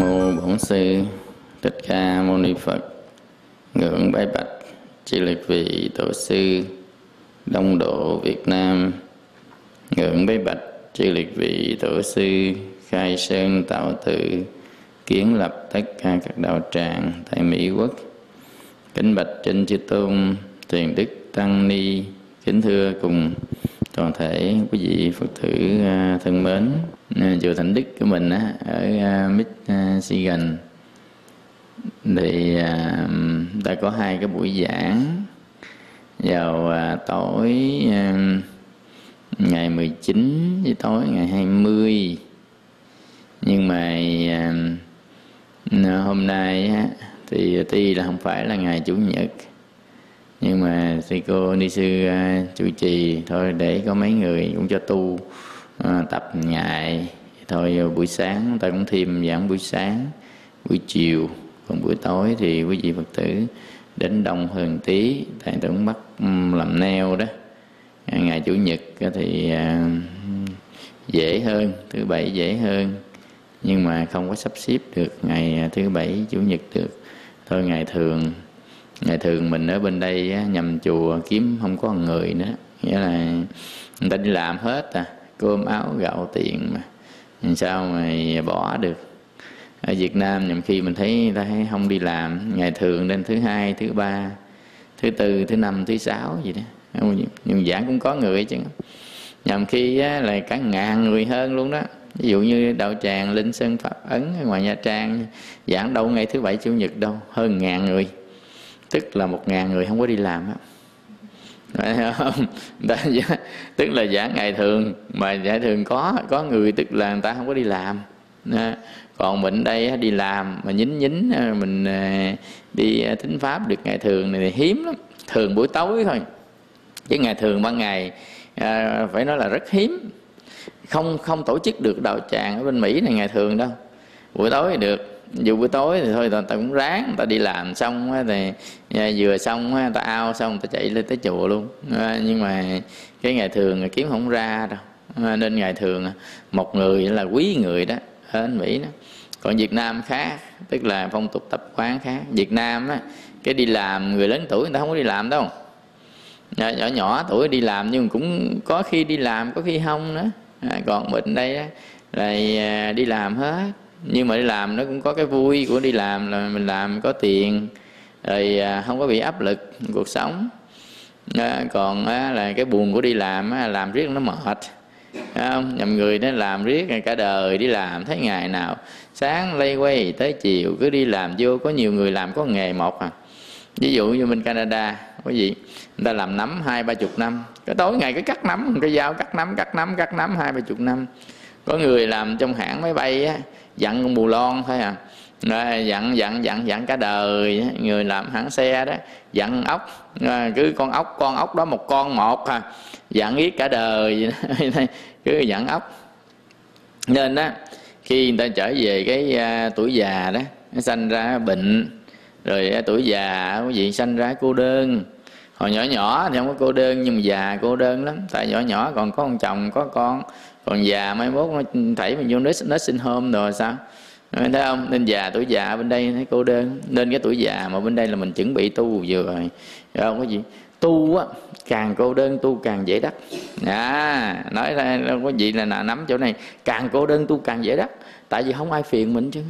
nam mô bổn sư thích ca mâu ni phật. Ngưỡng bái bạch chư lực vị tổ sư, đông độ việt nam. Ngưỡng bái bạch chư lực vị tổ sư, khai sơn tạo tự, kiến lập tất cả các đạo tràng tại mỹ quốc. Kính bạch trên chư tôn thiền đức tăng ni, kính thưa cùng toàn thể quý vị phật tử à, thân mến. À, chùa thánh đức của mình á ở à, michigan à, thì đã có hai cái buổi giảng vào tối ngày 19 với tối ngày 20 nhưng mà hôm nay thì tuy là không phải là ngày chủ nhật nhưng mà thầy cô ni sư à, uh, chủ trì thôi để có mấy người cũng cho tu uh, tập ngày thôi à, buổi sáng ta cũng thêm giảng buổi sáng buổi chiều. Còn buổi tối thì quý vị phật tử đến đông hơn tí tại tôi cũng bắt ừ, làm neo đó. Ngày chủ nhật thì uh, dễ hơn thứ bảy dễ hơn. Nhưng mà không có sắp xếp được ngày thứ bảy chủ nhật được. Thôi ngày thường ngày thường mình ở bên đây á, nhầm chùa kiếm không có người nữa. Nghĩa là người ta đi làm hết à cơm áo gạo tiền mà. Làm sao mà bỏ được? Ở Việt Nam nhầm khi mình thấy người ta thấy không đi làm. Ngày thường đến thứ hai thứ ba thứ tư thứ năm thứ sáu gì đó. Nhưng giảng cũng có người chứ. Nhầm khi á, là cả ngàn người hơn luôn đó. Ví dụ như đạo tràng linh sơn pháp ấn ngoài nha trang giảng đâu ngày thứ bảy chủ nhật đâu hơn ngàn người tức là một ngàn người không có đi làm á. Phải không? Tức là giảng ngày thường mà giải thường có có người tức là người ta không có đi làm. Còn mình đây đi làm mà nhín nhín à, mình à, đi à, thính pháp được ngày thường này thì hiếm lắm. Thường buổi tối thôi. Chứ ngày thường ban ngày à, phải nói là rất hiếm. Không không tổ chức được đạo tràng ở bên mỹ này ngày thường đâu. Buổi tối thì được dù buổi tối thì thôi người ta cũng ráng ta đi làm xong thì à, vừa xong ta ao xong ta chạy lên tới chùa luôn. À, nhưng mà cái ngày thường kiếm không ra đâu. À, nên ngày thường một người là quý người đó ở anh mỹ đó. Còn việt nam khác tức là phong tục tập quán khác. Việt nam á cái đi làm người lớn tuổi người ta không có đi làm đâu. Nhỏ nhỏ tuổi đi làm nhưng cũng có khi đi làm có khi không nữa. À, còn mình đây á, là đi làm hết nhưng mà đi làm nó cũng có cái vui của đi làm là mình làm có tiền rồi à, không có bị áp lực cuộc sống. À, còn á, là cái buồn của đi làm á, làm riết nó mệt không? Nhầm người nó làm riết cả đời đi làm thấy ngày nào sáng lây quay tới chiều cứ đi làm vô có nhiều người làm có nghề một à. Ví dụ như bên Canada có gì người ta làm nấm hai ba chục năm cái tối ngày cứ cắt nấm cái dao cắt nấm cắt nấm cắt nấm hai ba chục năm. Có người làm trong hãng máy bay á dặn con bù lon thôi à? Rồi dặn dặn dặn dặn cả đời. Người làm hãng xe đó dặn ốc. Rồi cứ con ốc con ốc đó một con một à. Dặn biết cả đời. Cứ dặn ốc. Nên đó khi người ta trở về cái uh, tuổi già đó nó sanh ra bệnh. Rồi uh, tuổi già quý vị sanh ra cô đơn. Hồi nhỏ nhỏ thì không có cô đơn nhưng mà già cô đơn lắm. Tại nhỏ nhỏ còn có ông chồng có con còn già mai mốt nó thảy mình vô nó, nó sinh hôm rồi sao? Thấy không? Nên già tuổi già bên đây thấy cô đơn. Nên cái tuổi già mà bên đây là mình chuẩn bị tu vừa rồi. Không? Có gì? Tu á càng cô đơn tu càng dễ đắc. À nói ra có gì là nắm chỗ này. Càng cô đơn tu càng dễ đắc. Tại vì không ai phiền mình chứ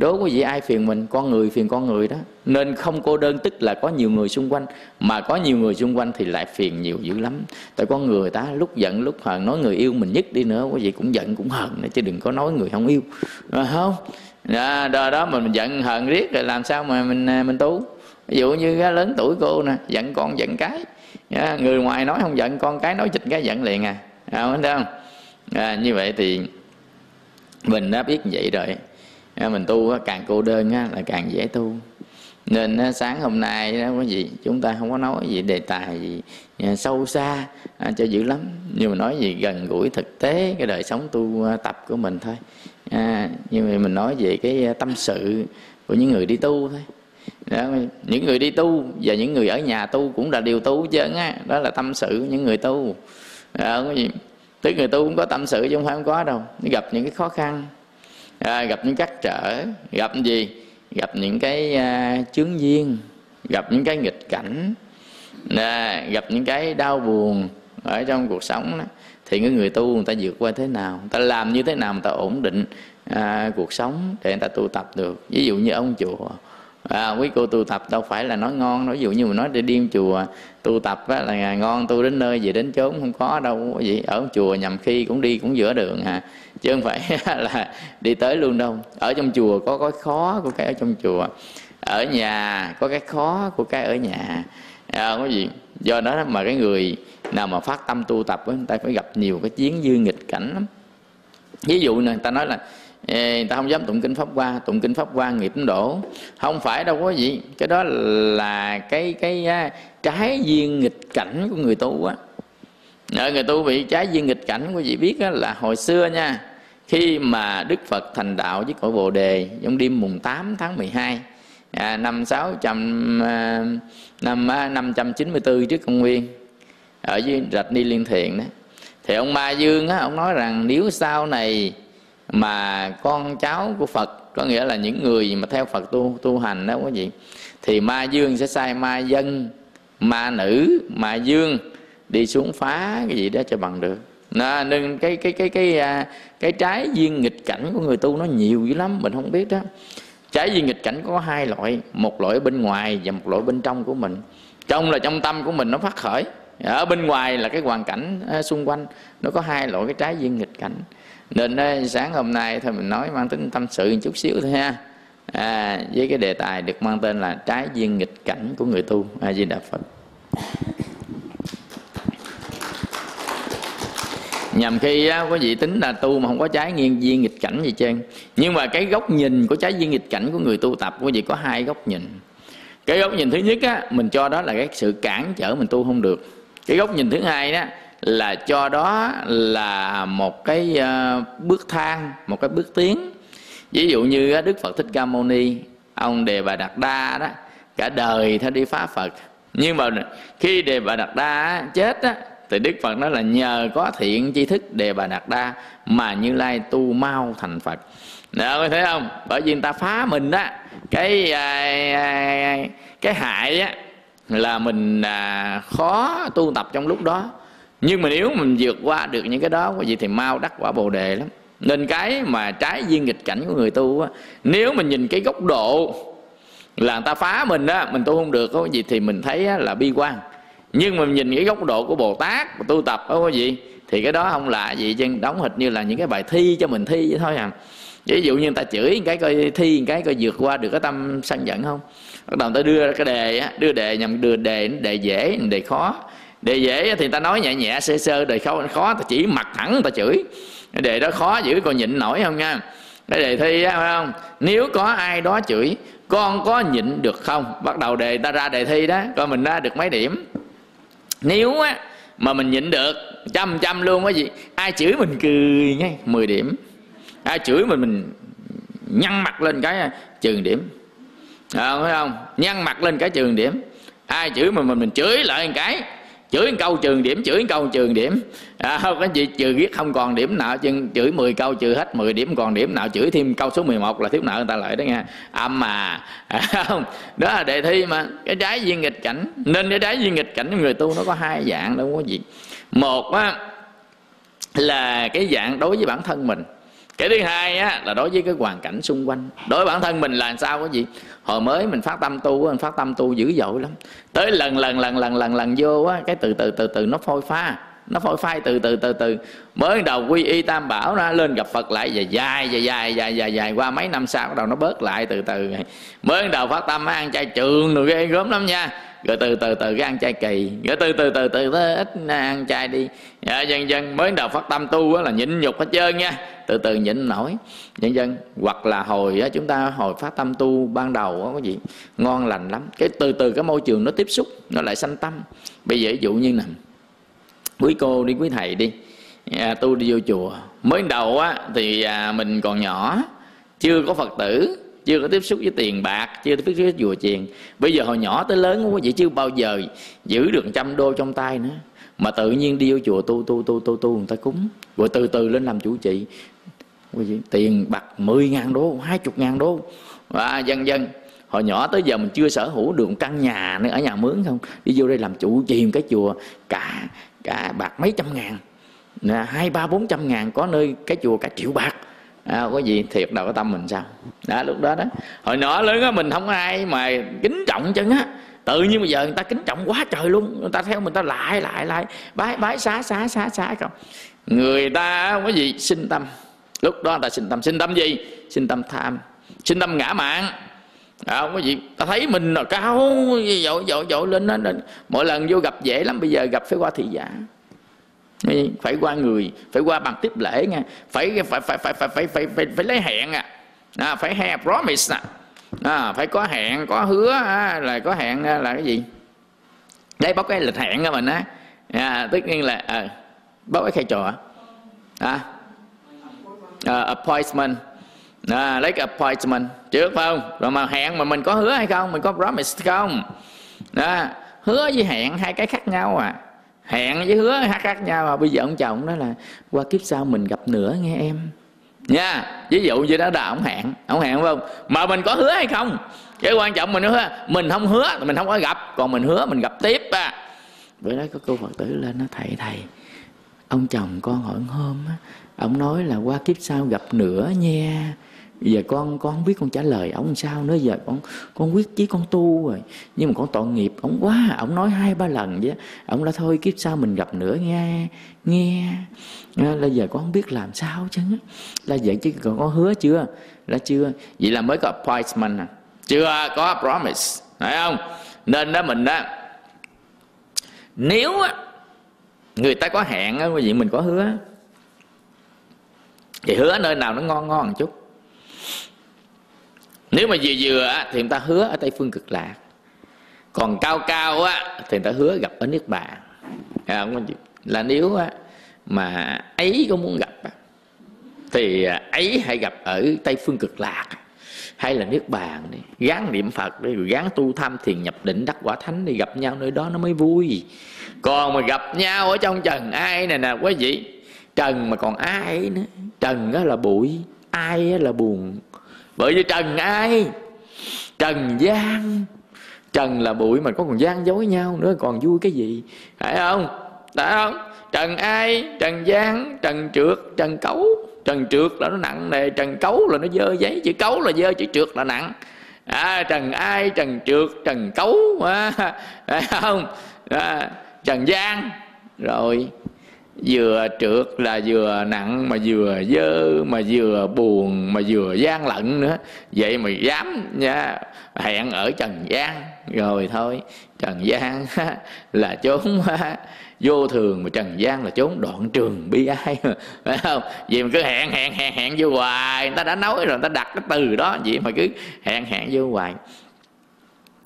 đố quý vị ai phiền mình? Con người phiền con người đó. Nên không cô đơn tức là có nhiều người xung quanh mà có nhiều người xung quanh thì lại phiền nhiều dữ lắm. Tại con người ta lúc giận lúc hờn nói người yêu mình nhất đi nữa quý vị cũng giận cũng hờn nữa chứ đừng có nói người không yêu. À, không? À, đó, đó, đó mình giận hờn riết rồi làm sao mà mình à, mình tu? Ví dụ như lớn tuổi cô nè giận con giận cái. À, người ngoài nói không giận con cái nói chịch cái giận liền à. à không thấy không? À, như vậy thì mình đã biết vậy rồi mình tu càng cô đơn là càng dễ tu. Nên sáng hôm nay đó có gì chúng ta không có nói gì đề tài gì à, sâu xa à, cho dữ lắm. Nhưng mà nói gì gần gũi thực tế cái đời sống tu à, tập của mình thôi. À, nhưng mà mình nói về cái tâm sự của những người đi tu thôi. Đó, những người đi tu và những người ở nhà tu cũng là điều tu chứ á đó là tâm sự những người tu. Đó, tức người tu cũng có tâm sự chứ không phải không có đâu. Gặp những cái khó khăn à, gặp những trắc trở gặp gì? Gặp những cái à, chướng duyên gặp những cái nghịch cảnh à, gặp những cái đau buồn ở trong cuộc sống đó. Thì người người tu người ta vượt qua thế nào? Người ta làm như thế nào người ta ổn định à, cuộc sống để người ta tu tập được? Ví dụ như ông chùa à, quý cô tu tập đâu phải là nói ngon ví dụ như mình nói để điên chùa tu tập á, là ngon tu đến nơi về đến chốn không có đâu có gì ở chùa nhầm khi cũng đi cũng giữa đường à chứ không phải là đi tới luôn đâu. Ở trong chùa có cái khó của cái ở trong chùa ở nhà có cái khó của cái ở nhà. À, có gì? Do đó mà cái người nào mà phát tâm tu tập người ta phải gặp nhiều cái chiến dư nghịch cảnh lắm. Ví dụ này người ta nói là người ta không dám tụng kinh pháp qua, tụng kinh pháp qua nghiệp đổ không phải đâu có gì. Cái đó là cái cái trái duyên nghịch cảnh của người tu á. Ờ, người tu bị trái duyên nghịch cảnh quý vị biết á, là hồi xưa nha khi mà Đức Phật thành đạo với cõi Bồ Đề trong đêm mùng 8 tháng 12 à, năm 600 à, năm à, 594 trước công nguyên ở dưới rạch Ni Liên Thiện đó thì ông Ma Dương á, ông nói rằng nếu sau này mà con cháu của Phật có nghĩa là những người mà theo Phật tu tu hành đó quý vị thì Ma Dương sẽ sai ma dân ma nữ ma dương đi xuống phá cái gì đó cho bằng được. Nó nên cái cái cái cái cái, cái trái duyên nghịch cảnh của người tu nó nhiều dữ lắm mình không biết đó. Trái duyên nghịch cảnh có hai loại một loại bên ngoài và một loại bên trong của mình. Trong là trong tâm của mình nó phát khởi ở bên ngoài là cái hoàn cảnh à, xung quanh nó có hai loại cái trái duyên nghịch cảnh nên sáng hôm nay thôi mình nói mang tính tâm sự một chút xíu thôi ha. À, với cái đề tài được mang tên là trái duyên nghịch cảnh của người tu a di đà phật. Nhằm khi á, quý vị tính là tu mà không có trái nghiêng duyên nghịch cảnh gì trên nhưng mà cái góc nhìn của trái duyên nghịch cảnh của người tu tập quý vị có hai góc nhìn. Cái góc nhìn thứ nhất á mình cho đó là cái sự cản trở mình tu không được. Cái góc nhìn thứ hai đó là cho đó là một cái ờ, bước thang, một cái bước tiến. Ví dụ như đức phật thích ca mâu ni, ông đề bà đạt đa đó, cả đời theo đi phá phật. Nhưng mà khi đề bà đạt đa chết á, thì đức phật nói là nhờ có thiện chi thức đề bà đạt đa mà như lai tu mau thành phật. Đó thấy không? Bởi vì người ta phá mình đó cái à, à, cái hại á, là mình à, khó tu tập trong lúc đó nhưng mà nếu mình vượt qua được những cái đó gì thì mau đắc quả bồ đề lắm. Nên cái mà trái duyên nghịch cảnh của người tu á, nếu mình nhìn cái góc độ là người ta phá mình á, mình tu không được có gì thì mình thấy là bi quan. Nhưng mà mình nhìn cái góc độ của bồ tát, của tu tập có gì thì cái đó không là gì, chứ đóng hệt như là những cái bài thi cho mình thi vậy thôi à. Ví dụ như người ta chửi cái coi thi cái coi vượt qua được cái tâm sân giận không? Bắt đầu người ta đưa cái đề á, đưa đề nhằm, đưa đề đề dễ, đề khó đề dễ thì ta nói nhẹ nhẹ sơ sơ đề khó khó ta chỉ mặt thẳng ta chửi. Đề đó khó giữ còn nhịn nổi không nha. Cái đề thi á phải không? Nếu có ai đó chửi con có nhịn được không? Bắt đầu đề ta ra đề thi đó coi mình ra được mấy điểm. Nếu á mà mình nhịn được trăm trăm luôn cái gì ai chửi mình cười ngay 10 điểm. Ai chửi mình mình nhăn mặt lên cái à, trường điểm. À, phải không? Nhăn mặt lên cái trường điểm. Ai chửi mình mình mình chửi lại một cái chửi câu trường điểm chửi câu trường điểm. À, không có gì trừ giết không còn điểm nào chân chửi 10 câu trừ hết 10 điểm còn điểm nào chửi thêm câu số 11 là thiếu nợ người ta lại đó nha. Âm mà. À, không đó là đề thi mà. Cái trái duyên nghịch cảnh. Nên cái trái duyên nghịch cảnh của người tu nó có hai dạng đâu có gì. Một á là cái dạng đối với bản thân mình cái thứ hai á là đối với cái hoàn cảnh xung quanh. Đối với bản thân mình là sao cái gì hồi mới mình phát tâm tu mình phát tâm tu dữ dội lắm. Tới lần lần lần lần lần lần vô á cái từ từ từ từ nó phôi pha. Nó phôi phai từ từ từ từ. Mới đầu quy y tam bảo ra lên gặp phật lại dài dài dài dài dài dài dài qua mấy năm sau bắt đầu nó bớt lại từ từ. Mới đầu phát tâm ăn chay trường rồi ghê gớm lắm nha. Rồi từ từ từ cái ăn chay kỳ. Rồi từ từ từ từ tới ít ăn chay đi. Dạ, dần dần mới đầu phát tâm tu là nhịn nhục hết trơn nha từ từ nhịn nổi. Nhân dân hoặc là hồi á, chúng ta hồi phát tâm tu ban đầu á, có gì ngon lành lắm. Cái từ từ cái môi trường nó tiếp xúc nó lại sanh tâm. Bây giờ ví dụ như nè quý cô đi quý thầy đi à, tu đi vô chùa. Mới đầu á thì à, mình còn nhỏ chưa có phật tử chưa có tiếp xúc với tiền bạc chưa tiếp xúc với chùa chiền. Bây giờ hồi nhỏ tới lớn quá vậy chưa bao giờ giữ được trăm đô trong tay nữa. Mà tự nhiên đi vô chùa tu tu tu tu tu người ta cúng. Rồi từ từ lên làm chủ trì quý vị tiền bạc 10 ngàn đô 20 ngàn đô. Và dân dân hồi nhỏ tới giờ mình chưa sở hữu được một căn nhà nữa ở nhà mướn không? Đi vô đây làm chủ trì cái chùa cả cả bạc mấy trăm ngàn. Hai ba bốn trăm ngàn có nơi cái chùa cả triệu bạc. À, có gì thiệt đâu có tâm mình sao? Đó lúc đó đó. Hồi nhỏ lớn á mình không ai mà kính trọng chân á. Tự nhiên bây giờ người ta kính trọng quá trời luôn. Người ta theo mình ta lại lại lại. Bái bái xá xá xá xá không? Người ta có gì sinh tâm lúc đó ta sinh tâm sinh tâm gì? Sinh tâm tham sinh tâm ngã mạng. À, không có gì. Ta thấy mình là cao dội dội dội lên đó, mỗi lần vô gặp dễ lắm bây giờ gặp phải qua thị giả. Phải qua người phải qua bằng tiếp lễ nha phải phải phải phải phải phải phải, phải, phải lấy hẹn à. à phải have promise à. à phải có hẹn có hứa à, là có hẹn à, là cái gì? Đây bóc cái lịch hẹn của mình á. À, tất nhiên là à, bóc cái khai trò. À, uh, appointment. À, lấy cái appointment. Trước phải không? Rồi mà hẹn mà mình có hứa hay không? Mình có promise không? Đó, hứa với hẹn hai cái khác nhau à. Hẹn với hứa hát khác nhau mà bây giờ ông chồng đó là qua kiếp sau mình gặp nữa nghe em. Nha ví dụ như đó là ông hẹn. Ông hẹn phải không? Mà mình có hứa hay không? Cái quan trọng mình hứa mình không hứa thì mình không có gặp. Còn mình hứa mình gặp tiếp à. Bữa đó có cô phật tử lên nó thầy thầy ông chồng con hỏi hôm á, ông nói là qua kiếp sau gặp nữa nha. Giờ con con không biết con trả lời ông sao nữa, giờ con con quyết chí con tu rồi. Nhưng mà con tội nghiệp ông quá, ông nói hai ba lần vậy ông là thôi kiếp sau mình gặp nữa nghe. Nghe là giờ con không biết làm sao chứ. Là vậy chứ, còn có hứa chưa? Là chưa. Vậy là mới có appointment à. Chưa có promise, phải không? Nên đó mình đó, nếu á người ta có hẹn á quý vị mình có hứa thì hứa nơi nào nó ngon ngon một chút. Nếu mà vừa vừa thì người ta hứa ở tây phương cực lạc. Còn cao cao á, thì người ta hứa gặp ở nước bạn. À, Là nếu á, mà ấy có muốn gặp á, thì ấy hãy gặp ở tây phương cực lạc hay là nước bàn đi. Gán niệm phật đi, rồi gán tu tham thiền nhập định, đắc quả thánh đi, gặp nhau nơi đó nó mới vui. Còn mà gặp nhau ở trong trần ai này nè, quý vị? Trần mà còn ai nữa? Trần đó là bụi, ai là buồn. Bởi vì trần ai? Trần gian. Trần là bụi mà có còn gian dối nhau nữa, còn vui cái gì? Phải không? Phải không? Trần ai? Trần gian? Trần trượt? Trần cấu? Trần trượt là nó nặng nề trần cấu là nó dơ giấy chữ cấu là dơ chữ trượt là nặng. À, trần ai trần trượt trần cấu à, phải không? À, trần gian. Rồi vừa trượt là vừa nặng mà vừa dơ mà vừa buồn mà vừa gian lận nữa. Vậy mà dám nha hẹn ở trần gian. Rồi thôi trần gian là chốn vô thường mà trần gian là chốn đoạn trường bi ai. Phải không? Vì mà cứ hẹn hẹn hẹn hẹn vô hoài. Người ta đã nói rồi người ta đặt cái từ đó. Vậy mà cứ hẹn hẹn vô hoài.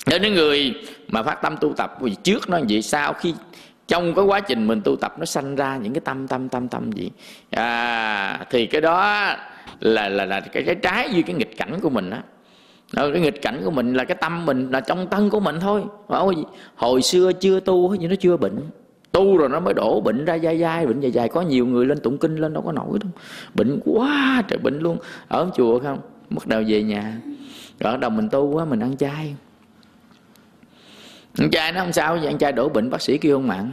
Nên những người mà phát tâm tu tập vì trước nó vậy sau khi trong cái quá trình mình tu tập nó sanh ra những cái tâm tâm tâm tâm gì? À, thì cái đó là là là cái, cái trái với cái nghịch cảnh của mình á. Ờ, cái nghịch cảnh của mình là cái tâm mình là trong thân của mình thôi. Ôi, hồi xưa chưa tu thì nó chưa bệnh tu rồi nó mới đổ bệnh ra dai dai. Bệnh dài dài có nhiều người lên tụng kinh lên đâu có nổi đâu. Bệnh quá trời bệnh luôn. Ở chùa không? Bắt đầu về nhà. Rồi đầu mình tu quá mình ăn chay. Ăn chay nó không sao vậy. Ăn chay đổ bệnh bác sĩ kêu ăn mặn.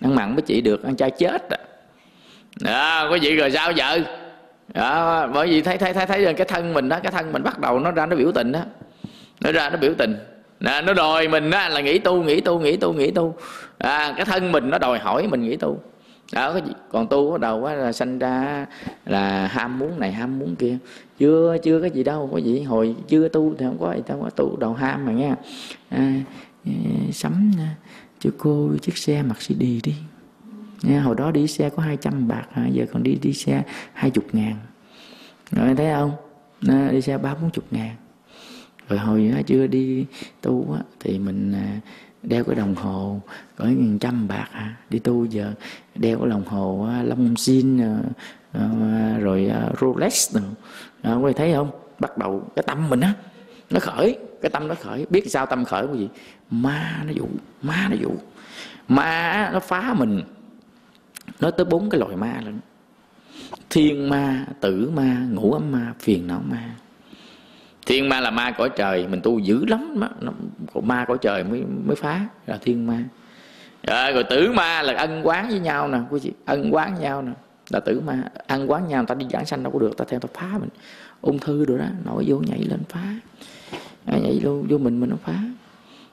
Ăn mặn mới chị được ăn chay chết à. Đó có gì rồi sao vợ? Đó, bởi vì thấy thấy thấy thấy cái thân mình đó cái thân mình bắt đầu nó ra nó biểu tình đó. Nó ra nó biểu tình nè, nó đòi mình á, là nghĩ tu nghĩ tu nghĩ tu nghĩ tu. À, cái thân mình nó đòi hỏi mình nghĩ tu. Đó cái gì? Còn tu bắt đầu quá là sanh ra là ham muốn này ham muốn kia. Chưa chưa cái gì đâu có gì. Hồi chưa tu thì không có gì đâu có tu đầu ham mà nghe. À, ừ, sắm à, cho cô chiếc xe mặc CD đi. Nha, hồi đó đi xe có 200 bạc à, giờ còn đi đi xe 20 ngàn. Rồi thấy không? À, đi xe ba bốn chục ngàn rồi hồi đó chưa đi tu á, thì mình à, đeo cái đồng hồ có nghìn trăm bạc à. đi tu giờ đeo cái đồng hồ à, lông long xin rồi rolex rồi à, quý à, thấy không? Bắt đầu cái tâm mình á nó khởi cái tâm nó khởi. Biết sao tâm khởi cái gì ma nó dụ ma nó dụ. Ma nó phá mình nó tới bốn cái loại ma lên. Thiên ma tử ma ngũ ấm ma phiền não ma thiên ma là ma cõi trời mình tu dữ lắm nó, ma cõi trời mới mới phá là thiên ma. Rồi, rồi tử ma là ân quán với nhau nè quý vị ân quán với nhau nè. Là tử ma ăn quán nhau ta đi giảng sanh đâu có được ta theo ta phá mình. Ung thư rồi đó nổi vô nhảy lên phá. À, nhảy vô, vô mình mình nó phá.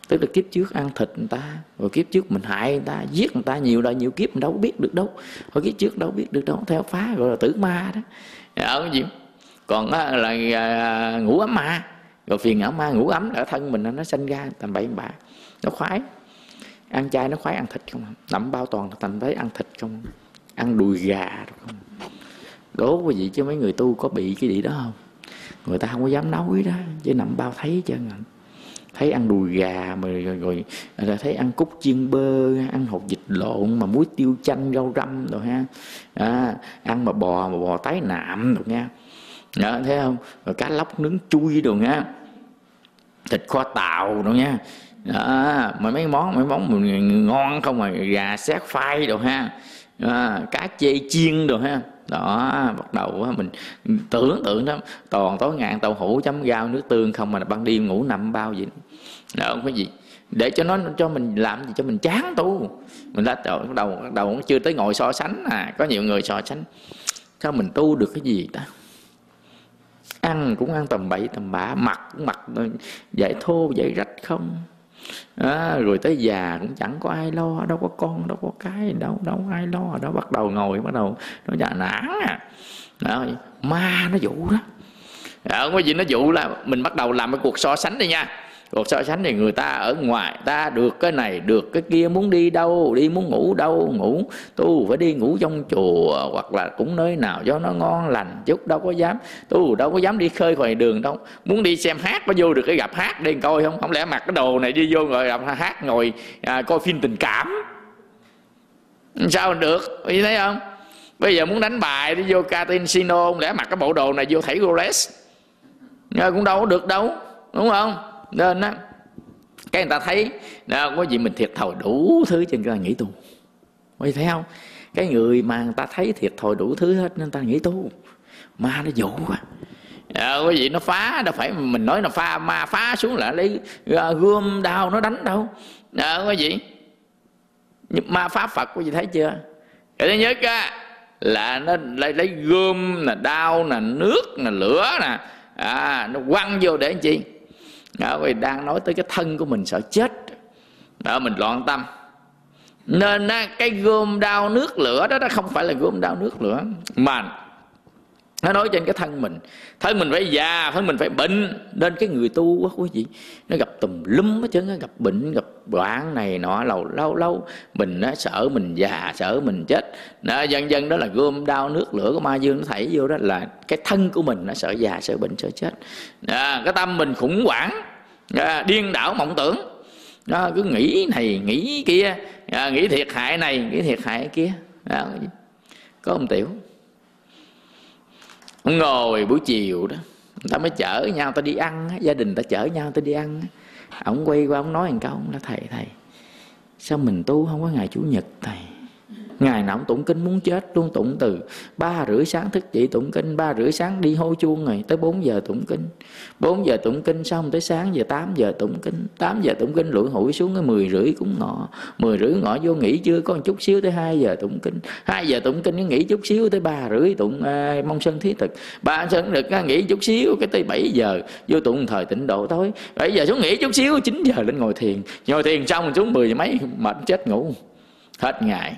Tức là kiếp trước ăn thịt người ta rồi kiếp trước mình hại người ta giết người ta nhiều đời nhiều kiếp mình đâu có biết được đâu. Hồi kiếp trước đâu biết được đâu theo phá gọi là tử ma đó. Dạ, không cái gì còn á, là à, ngủ ấm ma rồi phiền não ma à, ngủ ấm ở thân mình nó sinh ra tầm bậy bạ. Nó khoái. Ăn chay nó khoái ăn thịt không à. nằm bao toàn là thành thấy ăn thịt không? Ăn đùi gà không? Đố quý vị chứ mấy người tu có bị cái gì đó không? Người ta không có dám nói đó chứ nằm bao thấy chứ à. thấy ăn đùi gà mà rồi, rồi, rồi thấy ăn cúc chiên bơ ăn hột vịt lộn mà muối tiêu chanh rau răm rồi ha. À, ăn mà bò mà bò tái nạm rồi nha đó, thấy không? Rồi cá lóc nướng chui đồ nha. Thịt kho tàu đồ nha. Đó, mà mấy món mấy món mình ngon không mà gà xét phai đồ ha. À, cá chê chiên đồ ha. Đó bắt đầu mình tưởng tượng đó toàn tối ngàn tàu hũ chấm rau nước tương không mà ban đêm ngủ nằm bao gì đó không có gì. Để cho nó cho mình làm gì cho mình chán tu. Mình đã đầu đầu đầu chưa tới ngồi so sánh à có nhiều người so sánh. Sao mình tu được cái gì ta? Ăn cũng ăn tầm bậy tầm bạ mặc cũng mặc ờ, dạy thô dạy rách không? À, rồi tới già cũng chẳng có ai lo đâu có con đâu có cái đâu đâu ai lo đó bắt đầu ngồi bắt đầu nó già dạ nản à. Đó, ma nó dụ đó. Ờ, không có gì nó dụ là mình bắt đầu làm cái cuộc so sánh đi nha cuộc so sánh thì người ta ở ngoài ta được cái này được cái kia muốn đi đâu đi muốn ngủ đâu ngủ. Tu phải đi ngủ trong chùa hoặc là cũng nơi nào cho nó ngon lành chút đâu có dám. Tu đâu có dám đi khơi ngoài đường đâu. Muốn đi xem hát có vô được cái gặp hát đi coi không? Không lẽ mặc cái đồ này đi vô rồi gặp hát ngồi à, coi phim tình cảm? Sao được? Như thấy không? Bây giờ muốn đánh bài đi vô casino lẽ mặc cái bộ đồ này vô thảy Rolex? Ờ, cũng đâu có được đâu đúng không? Nên á cái người ta thấy đó, có gì mình thiệt thòi đủ thứ cho người ta nghĩ tu. Quý thấy không? Cái người mà người ta thấy thiệt thòi đủ thứ hết nên ta nghĩ tu. Ma nó dụ quá. À, quý vị nó phá đâu phải mình nói là pha ma phá xuống là lấy ờ, gươm đao nó đánh đâu. À, quý vị ma phá phật quý vị thấy chưa? Cái thứ nhất á là nó lấy, lấy gươm nè đao nè nước nè lửa nè à, nó quăng vô để làm chi? Đó, vì đang nói tới cái thân của mình sợ chết. Đó mình loạn tâm. Nên cái gươm đao nước lửa đó nó không phải là gươm đao nước lửa mà nó nói trên cái thân mình. Thân mình phải già thân mình phải bệnh. Nên cái người tu quá quý vị nó gặp tùm lum hết trơn gặp bệnh gặp đoạn này nọ lâu lâu lâu. Mình nó sợ mình già sợ mình chết. Nó dần dần đó là gươm đau nước lửa của ma dương nó thảy vô đó là cái thân của mình nó sợ già sợ bệnh sợ chết. À, cái tâm mình khủng hoảng. À, điên đảo mộng tưởng. Nó cứ nghĩ này nghĩ kia. À, nghĩ thiệt hại này nghĩ thiệt hại kia. À, có ông tiểu ngồi buổi chiều đó, người ta mới chở nhau ta đi ăn gia đình ta chở nhau ta đi ăn ông quay qua ông nói một câu là thầy thầy, sao mình tu không có ngày chủ nhật, thầy? Ngày nào cũng tụng kinh muốn chết luôn tụng từ ba rưỡi sáng thức dậy tụng kinh ba rưỡi sáng đi hô chuông rồi tới 4 giờ tụng kinh. 4 giờ tụng kinh xong tới sáng giờ 8 giờ tụng kinh. 8 giờ tụng kinh lụi hụi xuống cái 10 rưỡi cũng ngọ. 10 rưỡi ngọ vô nghỉ chưa có một chút xíu tới 2 giờ tụng kinh. 2 giờ tụng kinh nghỉ chút xíu tới ba rưỡi tụng à, mong sân thí thực. Ba sân được à, nghỉ chút xíu cái tới 7 giờ. Vô tụng thời tịnh độ tối 7 giờ xuống nghỉ chút xíu 9 giờ lên ngồi thiền. Ngồi thiền xong xuống 10 giờ mấy mệt chết ngủ. Hết ngày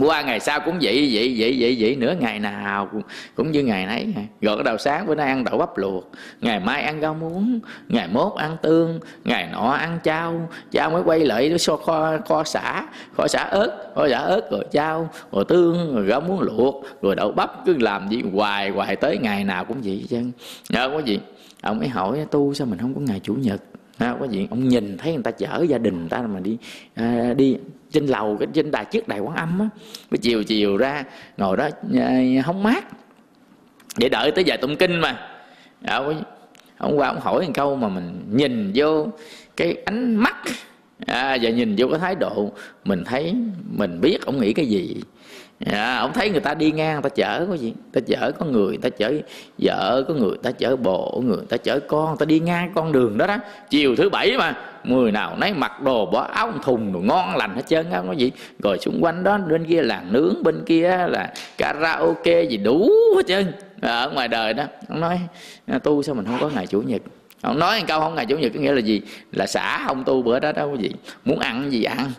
qua ngày sau cũng vậy vậy vậy vậy vậy nữa ngày nào cũng, cũng như ngày nấy. Rồi cái đầu sáng bữa nay ăn đậu bắp luộc ngày mai ăn rau muống ngày mốt ăn tương ngày nọ ăn chao chao mới quay lại so kho kho xả kho xả ớt kho xả ớt rồi chao rồi tương rồi rau muống luộc rồi đậu bắp. Cứ làm gì hoài hoài tới ngày nào cũng vậy chứ nhớ có gì? Ông ấy hỏi tu sao mình không có ngày chủ nhật? Ha có gì? Ông nhìn thấy người ta chở gia đình người ta mà đi à, đi trên lầu cái trên đài trước đài quán âm á. Cái chiều chiều ra ngồi đó không hóng mát. Để đợi tới giờ tụng kinh mà. Dạ, à, hôm qua ông hỏi một câu mà mình nhìn vô cái ánh mắt. À, và nhìn vô cái thái độ mình thấy mình biết ông nghĩ cái gì à, ông thấy người ta đi ngang người ta chở có gì? Ta chở có người ta chở vợ có người ta chở bộ người ta chở con ta đi ngang con đường đó đó. Chiều thứ bảy mà người nào nấy mặc đồ bỏ áo thùng đồ ngon lành hết trơn không có gì. Rồi xung quanh đó bên kia làng nướng bên kia là karaoke gì đủ hết trơn. Ờ, ở ngoài đời đó ông nói à, tu sao mình không có ngày chủ nhật? Ông nói câu không ngày chủ nhật có nghĩa là gì? Là xả không tu bữa đó đâu có gì. Muốn ăn gì ăn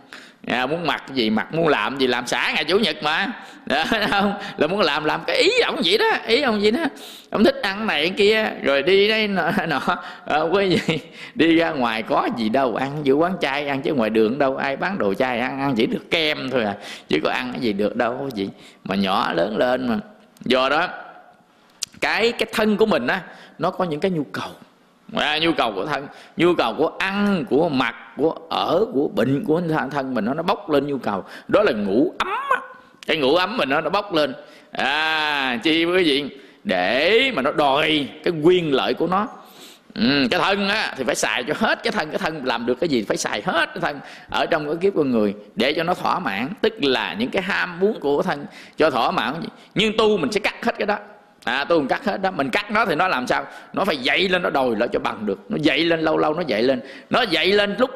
à, muốn mặc gì mặc muốn làm gì làm xả ngày chủ nhật mà. Đó, không? Là muốn làm làm cái ý ông vậy đó ý ông vậy đó. Ông thích ăn này ăn kia rồi đi đây nọ, nọ. À, cái gì? Đi ra ngoài có gì đâu ăn giữa quán chay ăn chứ ngoài đường đâu ai bán đồ chay ăn ăn chỉ được kem thôi à. Chứ có ăn cái gì được đâu gì mà nhỏ lớn lên mà. Do đó cái cái thân của mình á nó có những cái nhu cầu à, nhu cầu của thân nhu cầu của ăn của mặc của ở của bệnh của thân mình nó nó bốc lên nhu cầu. Đó là ngủ ấm á. cái ngủ ấm mình nó nó bốc lên. À chi quý vị để mà nó đòi cái quyền lợi của nó. Ừ, cái thân á thì phải xài cho hết cái thân. Cái thân làm được cái gì phải xài hết cái thân. Ở trong cái kiếp con người để cho nó thỏa mãn. Tức là những cái ham muốn của thân cho thỏa mãn. Nhưng tu mình sẽ cắt hết cái đó à tôi cắt hết đó. Mình cắt nó thì nó làm sao? Nó phải dậy lên nó đòi lại cho bằng được. Nó dậy lên lâu lâu nó dậy lên. Nó dậy lên lúc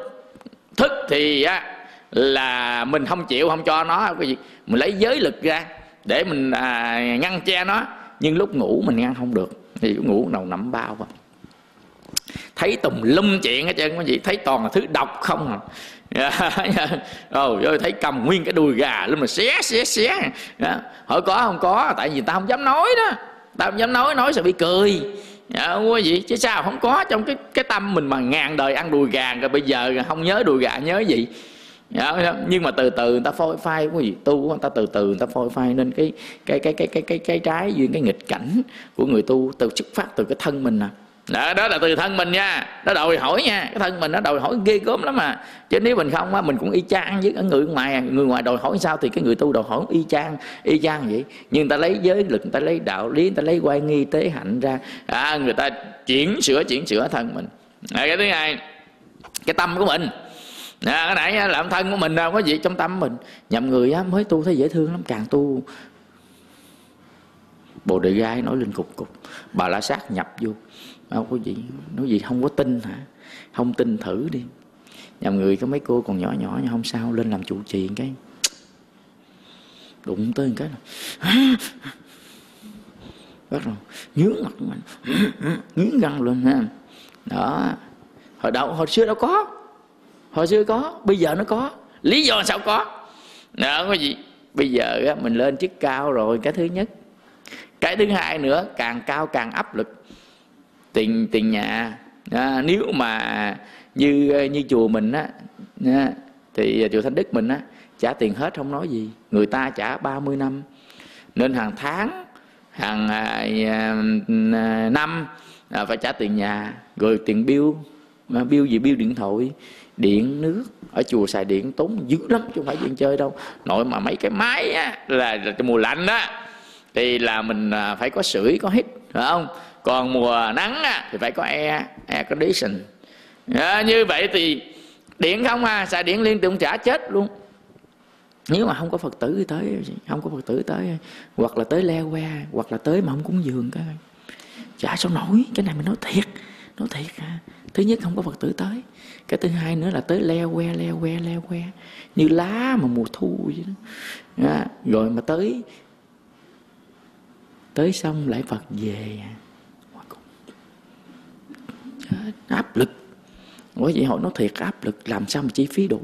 thức thì á là mình không chịu không cho nó. Cái gì? Mình lấy giới lực ra để mình à, ngăn che nó. Nhưng lúc ngủ mình ngăn không được. Thì ngủ đầu nằm bao vào thấy tùm lum chuyện hết trơn cái gì thấy toàn là thứ độc không à. Rồi thấy cầm nguyên cái đùi gà lên mà xé xé xé. Hỏi có không có? Tại vì ta không dám nói đó tao không dám nói nói sẽ bị cười. Dạ, có gì chứ sao không có trong cái cái tâm mình mà ngàn đời ăn đùi gà rồi bây giờ không nhớ đùi gà nhớ gì. Dạ, nhưng mà từ từ người ta phôi phai có gì tu người ta từ từ người ta phôi phai nên cái cái cái cái cái cái cái trái duyên cái nghịch cảnh của người tu từ xuất phát từ cái thân mình à đó, đó là từ thân mình nha. Nó đòi hỏi nha. Cái thân mình nó đòi hỏi ghê gớm lắm mà. Chứ nếu mình không á mình cũng y chang với người ngoài à. người ngoài đòi hỏi sao thì cái người tu đòi hỏi y chang y chang vậy. Nhưng người ta lấy giới lực người ta lấy đạo lý người ta lấy quay nghi tế hạnh ra. À, người ta chuyển sửa chuyển sửa thân mình. À, cái thứ hai cái tâm của mình. À, cái nãy làm thân của mình đâu có gì trong tâm mình. Nhầm người á mới tu thấy dễ thương lắm càng tu. Bồ đề gai nói lên cục cục bà la sát nhập vô đâu có gì nói gì không có tin hả? Không tin thử đi. Nhà người có mấy cô còn nhỏ nhỏ nhưng không sao lên làm chủ trì cái. Đụng tới cái là bắt đầu nhướng mặt mình nhướng răng lên ha. Đó. Hồi đầu hồi xưa đâu có. Hồi xưa có bây giờ nó có. Lý do sao có? Đó có gì. Bây giờ á, mình lên chức cao rồi cái thứ nhất. Cái thứ hai nữa càng cao càng áp lực tiền tiền nhà. À, nếu mà như như chùa mình á à, thì chùa Thánh Đức mình á trả tiền hết không nói gì. Người ta trả 30 năm. Nên hàng tháng hàng à, à, à, năm à, phải trả tiền nhà rồi tiền bill. À, bill gì? Bill điện thoại điện nước. Ở chùa xài điện tốn dữ lắm chứ không phải chuyện chơi đâu. Nội mà mấy cái máy á là, là mùa lạnh á thì là mình à, phải có sưởi có hít phải không? Còn mùa nắng á, thì phải có air air condition. À, như vậy thì điện không à xài điện liên tục trả chết luôn. Nếu mà không có phật tử thì tới không có phật tử tới hoặc là tới leo que hoặc là tới mà không cúng dường cái chả sao nổi cái này mình nói thiệt nói thiệt à. thứ nhất không có phật tử tới. Cái thứ hai nữa là tới leo que leo que leo que như lá mà mùa thu vậy đó. À, rồi mà tới tới xong lại phật về à áp lực. Bởi vậy hội nó thiệt áp lực làm sao mà chi phí đủ?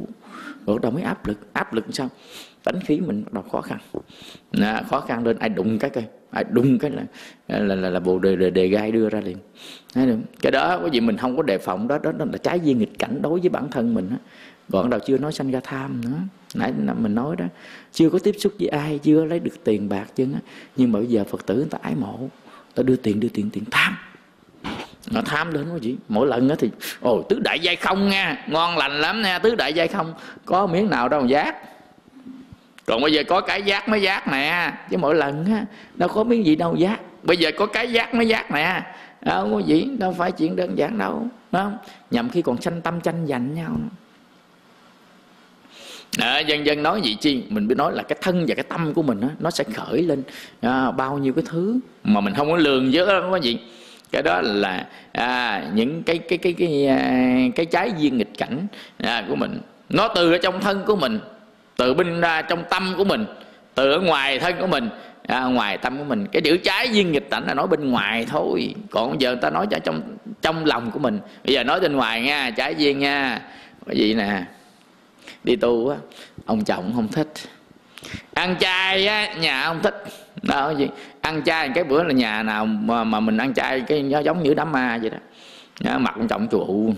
Rồi đâu mới áp lực. Áp lực sao? Tánh khí mình bắt đầu khó khăn. À, khó khăn lên ai đụng cái coi. Ai đụng cái là là là, là bộ đề, đề đề gai đưa ra liền. Cái đó có gì mình không có đề phòng đó đó, đó là trái duyên nghịch cảnh đối với bản thân mình á. Còn đầu chưa nói sanh ra tham nữa. Nãy mình nói đó chưa có tiếp xúc với ai chưa lấy được tiền bạc chứ nhưng mà bây giờ phật tử người ta ái mộ. Ta đưa tiền đưa tiền tiền tham nó tham đến quá chị mỗi lần á thì ồ tứ đại giai không nha ngon lành lắm nha tứ đại giai không có miếng nào đâu giác. Còn bây giờ có cái giác mới giác nè chứ mỗi lần á đâu có miếng gì đâu giác. Bây giờ có cái giác mới giác nè đâu có gì đâu phải chuyện đơn giản đâu đúng không? Nhầm khi còn tranh tâm tranh giành nhau. À, dân dân nói gì chi mình biết nói là cái thân và cái tâm của mình đó, nó sẽ khởi lên à, bao nhiêu cái thứ mà mình không có lường với đó có gì cái đó là à, những cái cái cái cái cái, cái trái duyên nghịch cảnh à, của mình. Nó từ ở trong thân của mình từ bên ra trong tâm của mình từ ở ngoài thân của mình. À, ngoài tâm của mình. Cái chữ trái duyên nghịch cảnh là nói bên ngoài thôi. Còn giờ người ta nói cho trong trong lòng của mình. Bây giờ nói bên ngoài nha trái duyên nha. Bởi vì nè đi tu á ông chồng không thích. Ăn chay á nhà ông thích đó gì ăn chay cái bữa là nhà nào mà, mà mình ăn chay cái nó giống như đám ma vậy đó. Nó mặt ông trọng trụ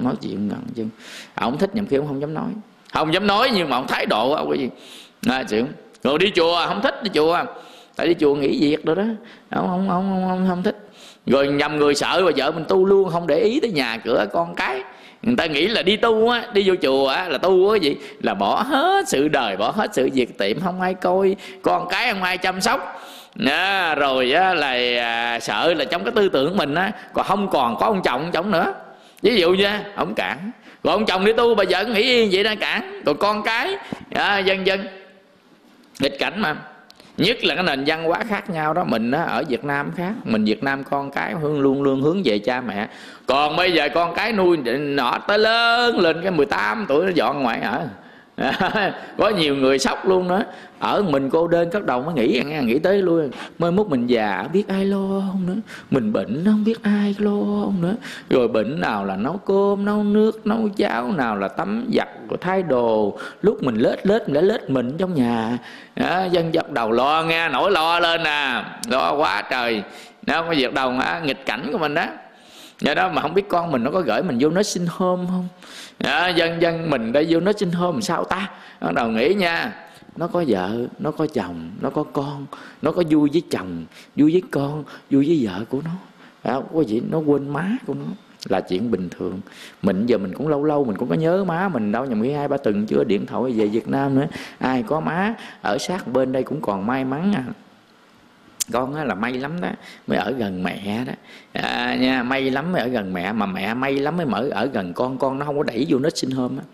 nói chuyện gần chứ. Ông thích nhầm khi ông không dám nói. Không dám nói nhưng mà ông thái độ ông cái gì? Nói chuyện rồi đi chùa không thích đi chùa. Tại đi chùa nghỉ việc rồi đó. Ông không không không, không, không thích. Rồi nhầm người sợ bà vợ mình tu luôn không để ý tới nhà cửa con cái người ta nghĩ là đi tu á đi vô chùa á là tu á gì? Là bỏ hết sự đời bỏ hết sự việc tiệm không ai coi. Con cái không ai chăm sóc. À, rồi á, là à, sợ là trong cái tư tưởng mình á còn không còn có ông chồng ông chồng nữa. Ví dụ như ông cản. Còn ông chồng đi tu bà vợ nghĩ yên vậy đó cản. Còn con cái à, dân dân. Nghịch cảnh mà nhất là cái nền văn hóa khác nhau đó mình đó, ở Việt Nam khác. Mình Việt Nam con cái hướng luôn luôn hướng về cha mẹ. Còn bây giờ con cái nuôi nọ tới lớn lên cái 18 tuổi nó dọn ngoại ở có nhiều người sốc luôn đó. Ở mình cô đơn các đầu mới nghĩ nghe nghĩ tới luôn mới mốt mình già biết ai lo không nữa. Mình bệnh không biết ai lo không nữa. Rồi bệnh nào là nấu cơm nấu nước nấu cháo nào là tắm giặt rồi thay đồ. Lúc mình lết lết mình đã lết mình trong nhà. Đó, dân dập đầu lo nghe nổi lo lên à. Lo quá trời. Nó có việc đầu nghịch cảnh của mình đó. Do đó mà không biết con mình nó có gửi mình vô nó xin hôm không? À, dân dân mình đây vô nó sinh hôm sao ta? Bắt đầu nghĩ nha nó có vợ nó có chồng nó có con nó có vui với chồng vui với con vui với vợ của nó. À, có gì nó quên má của nó là chuyện bình thường. Mình giờ mình cũng lâu lâu mình cũng có nhớ má mình đâu nhầm khi hai ba tuần chưa điện thoại về Việt Nam nữa. Ai có má ở sát bên đây cũng còn may mắn à con á, là may lắm đó mới ở gần mẹ đó. À, nha may lắm mới ở gần mẹ mà mẹ may lắm mới mở ở gần con con nó không có đẩy vô nó sinh hôm á.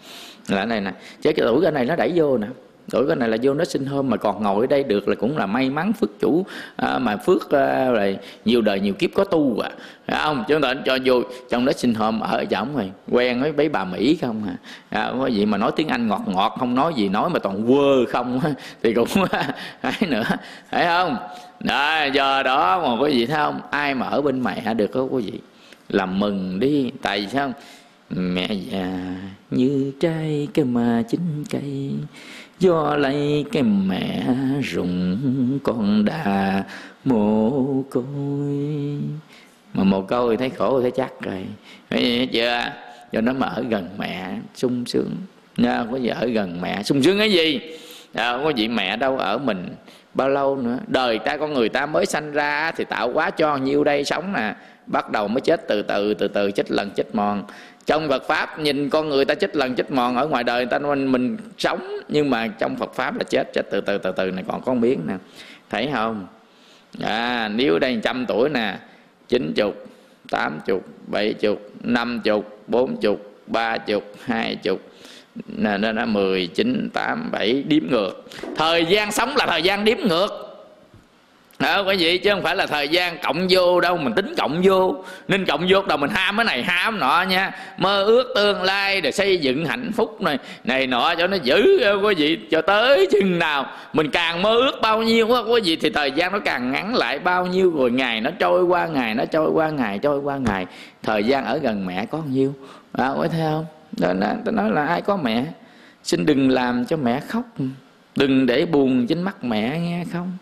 Là này nè chứ cái tuổi cái này nó đẩy vô nè đổi cái này là vô nó sinh hôm mà còn ngồi ở đây được là cũng là may mắn phước chủ à, mà phước à, rồi nhiều đời nhiều kiếp có tu à. Đấy không? Chúng ta cho vô trong đó sinh hôm ở giọng rồi quen với mấy bà mỹ không à, à có gì mà nói tiếng anh ngọt ngọt không nói gì nói mà toàn quơ không thì cũng ấy nữa thấy không? Đó, do đó mà có gì thấy không? Ai mà ở bên mẹ được có gì? Làm mừng đi tại vì sao? Mẹ già như trái cây mà chín cây do lấy cái mẹ rụng con đà mồ côi. Mà mồ côi thấy khổ thấy chắc rồi. Thấy chưa? Cho nó mà ở gần mẹ sung sướng. Nha có gì ở gần mẹ sung sướng cái gì. À, có gì mẹ đâu ở mình bao lâu nữa. Đời ta con người ta mới sanh ra thì tạo quá cho nhiêu đây sống nè. Bắt đầu mới chết từ từ từ từ chết lần chết mòn trong Phật pháp nhìn con người ta chết lần chết mòn ở ngoài đời người ta mình mình sống nhưng mà trong Phật pháp là chết chết từ từ từ từ này còn con biến nè. Thấy không? À, nếu đây trăm tuổi nè chín chục tám chục bảy chục năm chục bốn chục ba chục hai chục nên nó mười chín tám bảy điếm ngược. Thời gian sống là thời gian điếm ngược đó quý vị chứ không phải là thời gian cộng vô đâu mình tính cộng vô. Nên cộng vô đầu mình ham cái này ham nọ nha. Mơ ước tương lai để xây dựng hạnh phúc này này nọ cho nó giữ ờ, quý vị cho tới chừng nào. Mình càng mơ ước bao nhiêu quá quý vị thì thời gian nó càng ngắn lại bao nhiêu. Rồi ngày nó trôi qua ngày nó trôi qua ngày trôi qua ngày. Thời gian ở gần mẹ có bao nhiêu? Ờ, à, quý thấy không? Đó nó tôi nói là ai có mẹ? Xin đừng làm cho mẹ khóc. Đừng để buồn trên mắt mẹ nghe không?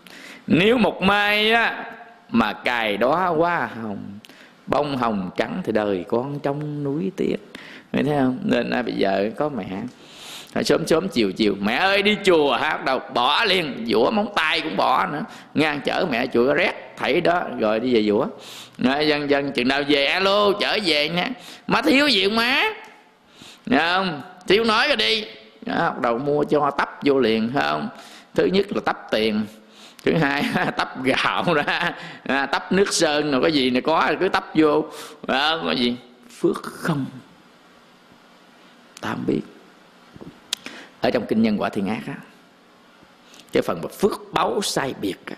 Nếu một mai á mà cài đó hoa hồng bông hồng trắng thì đời con trong núi tiếc. Thấy không? Nên là bây giờ có mẹ? Sớm sớm chiều chiều mẹ ơi đi chùa ha bắt đầu bỏ liền dũa móng tay cũng bỏ nữa. Ngang chở mẹ chùa rét thảy đó rồi đi về dũa dân dân chừng nào về alo chở về nha. Má thiếu gì không má? Nghe không? Thiếu nói rồi đi. Đó, bắt đầu mua cho tấp vô liền không? Thứ nhất là tấp tiền thứ hai tấp gạo ra à, tấp nước sơn rồi có gì này có cứ tấp vô. Đó, có gì? Phước không? Ta biết. Ở trong kinh nhân quả thiên ác á cái phần mà phước báu sai biệt á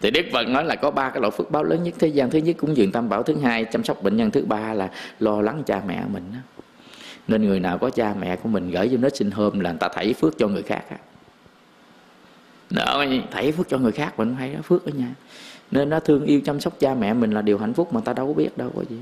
thì đức phật nói là có ba cái loại phước báo lớn nhất thế gian. Thứ nhất cũng dường tam bảo thứ hai chăm sóc bệnh nhân thứ ba là lo lắng cha mẹ mình đó. nên người nào có cha mẹ của mình gửi vô nết sinh hôm là người ta thảy phước cho người khác á đó thảy phước cho người khác mình hay đó, phước ở nhà nên nó thương yêu chăm sóc cha mẹ mình là điều hạnh phúc mà ta đâu có biết đâu có gì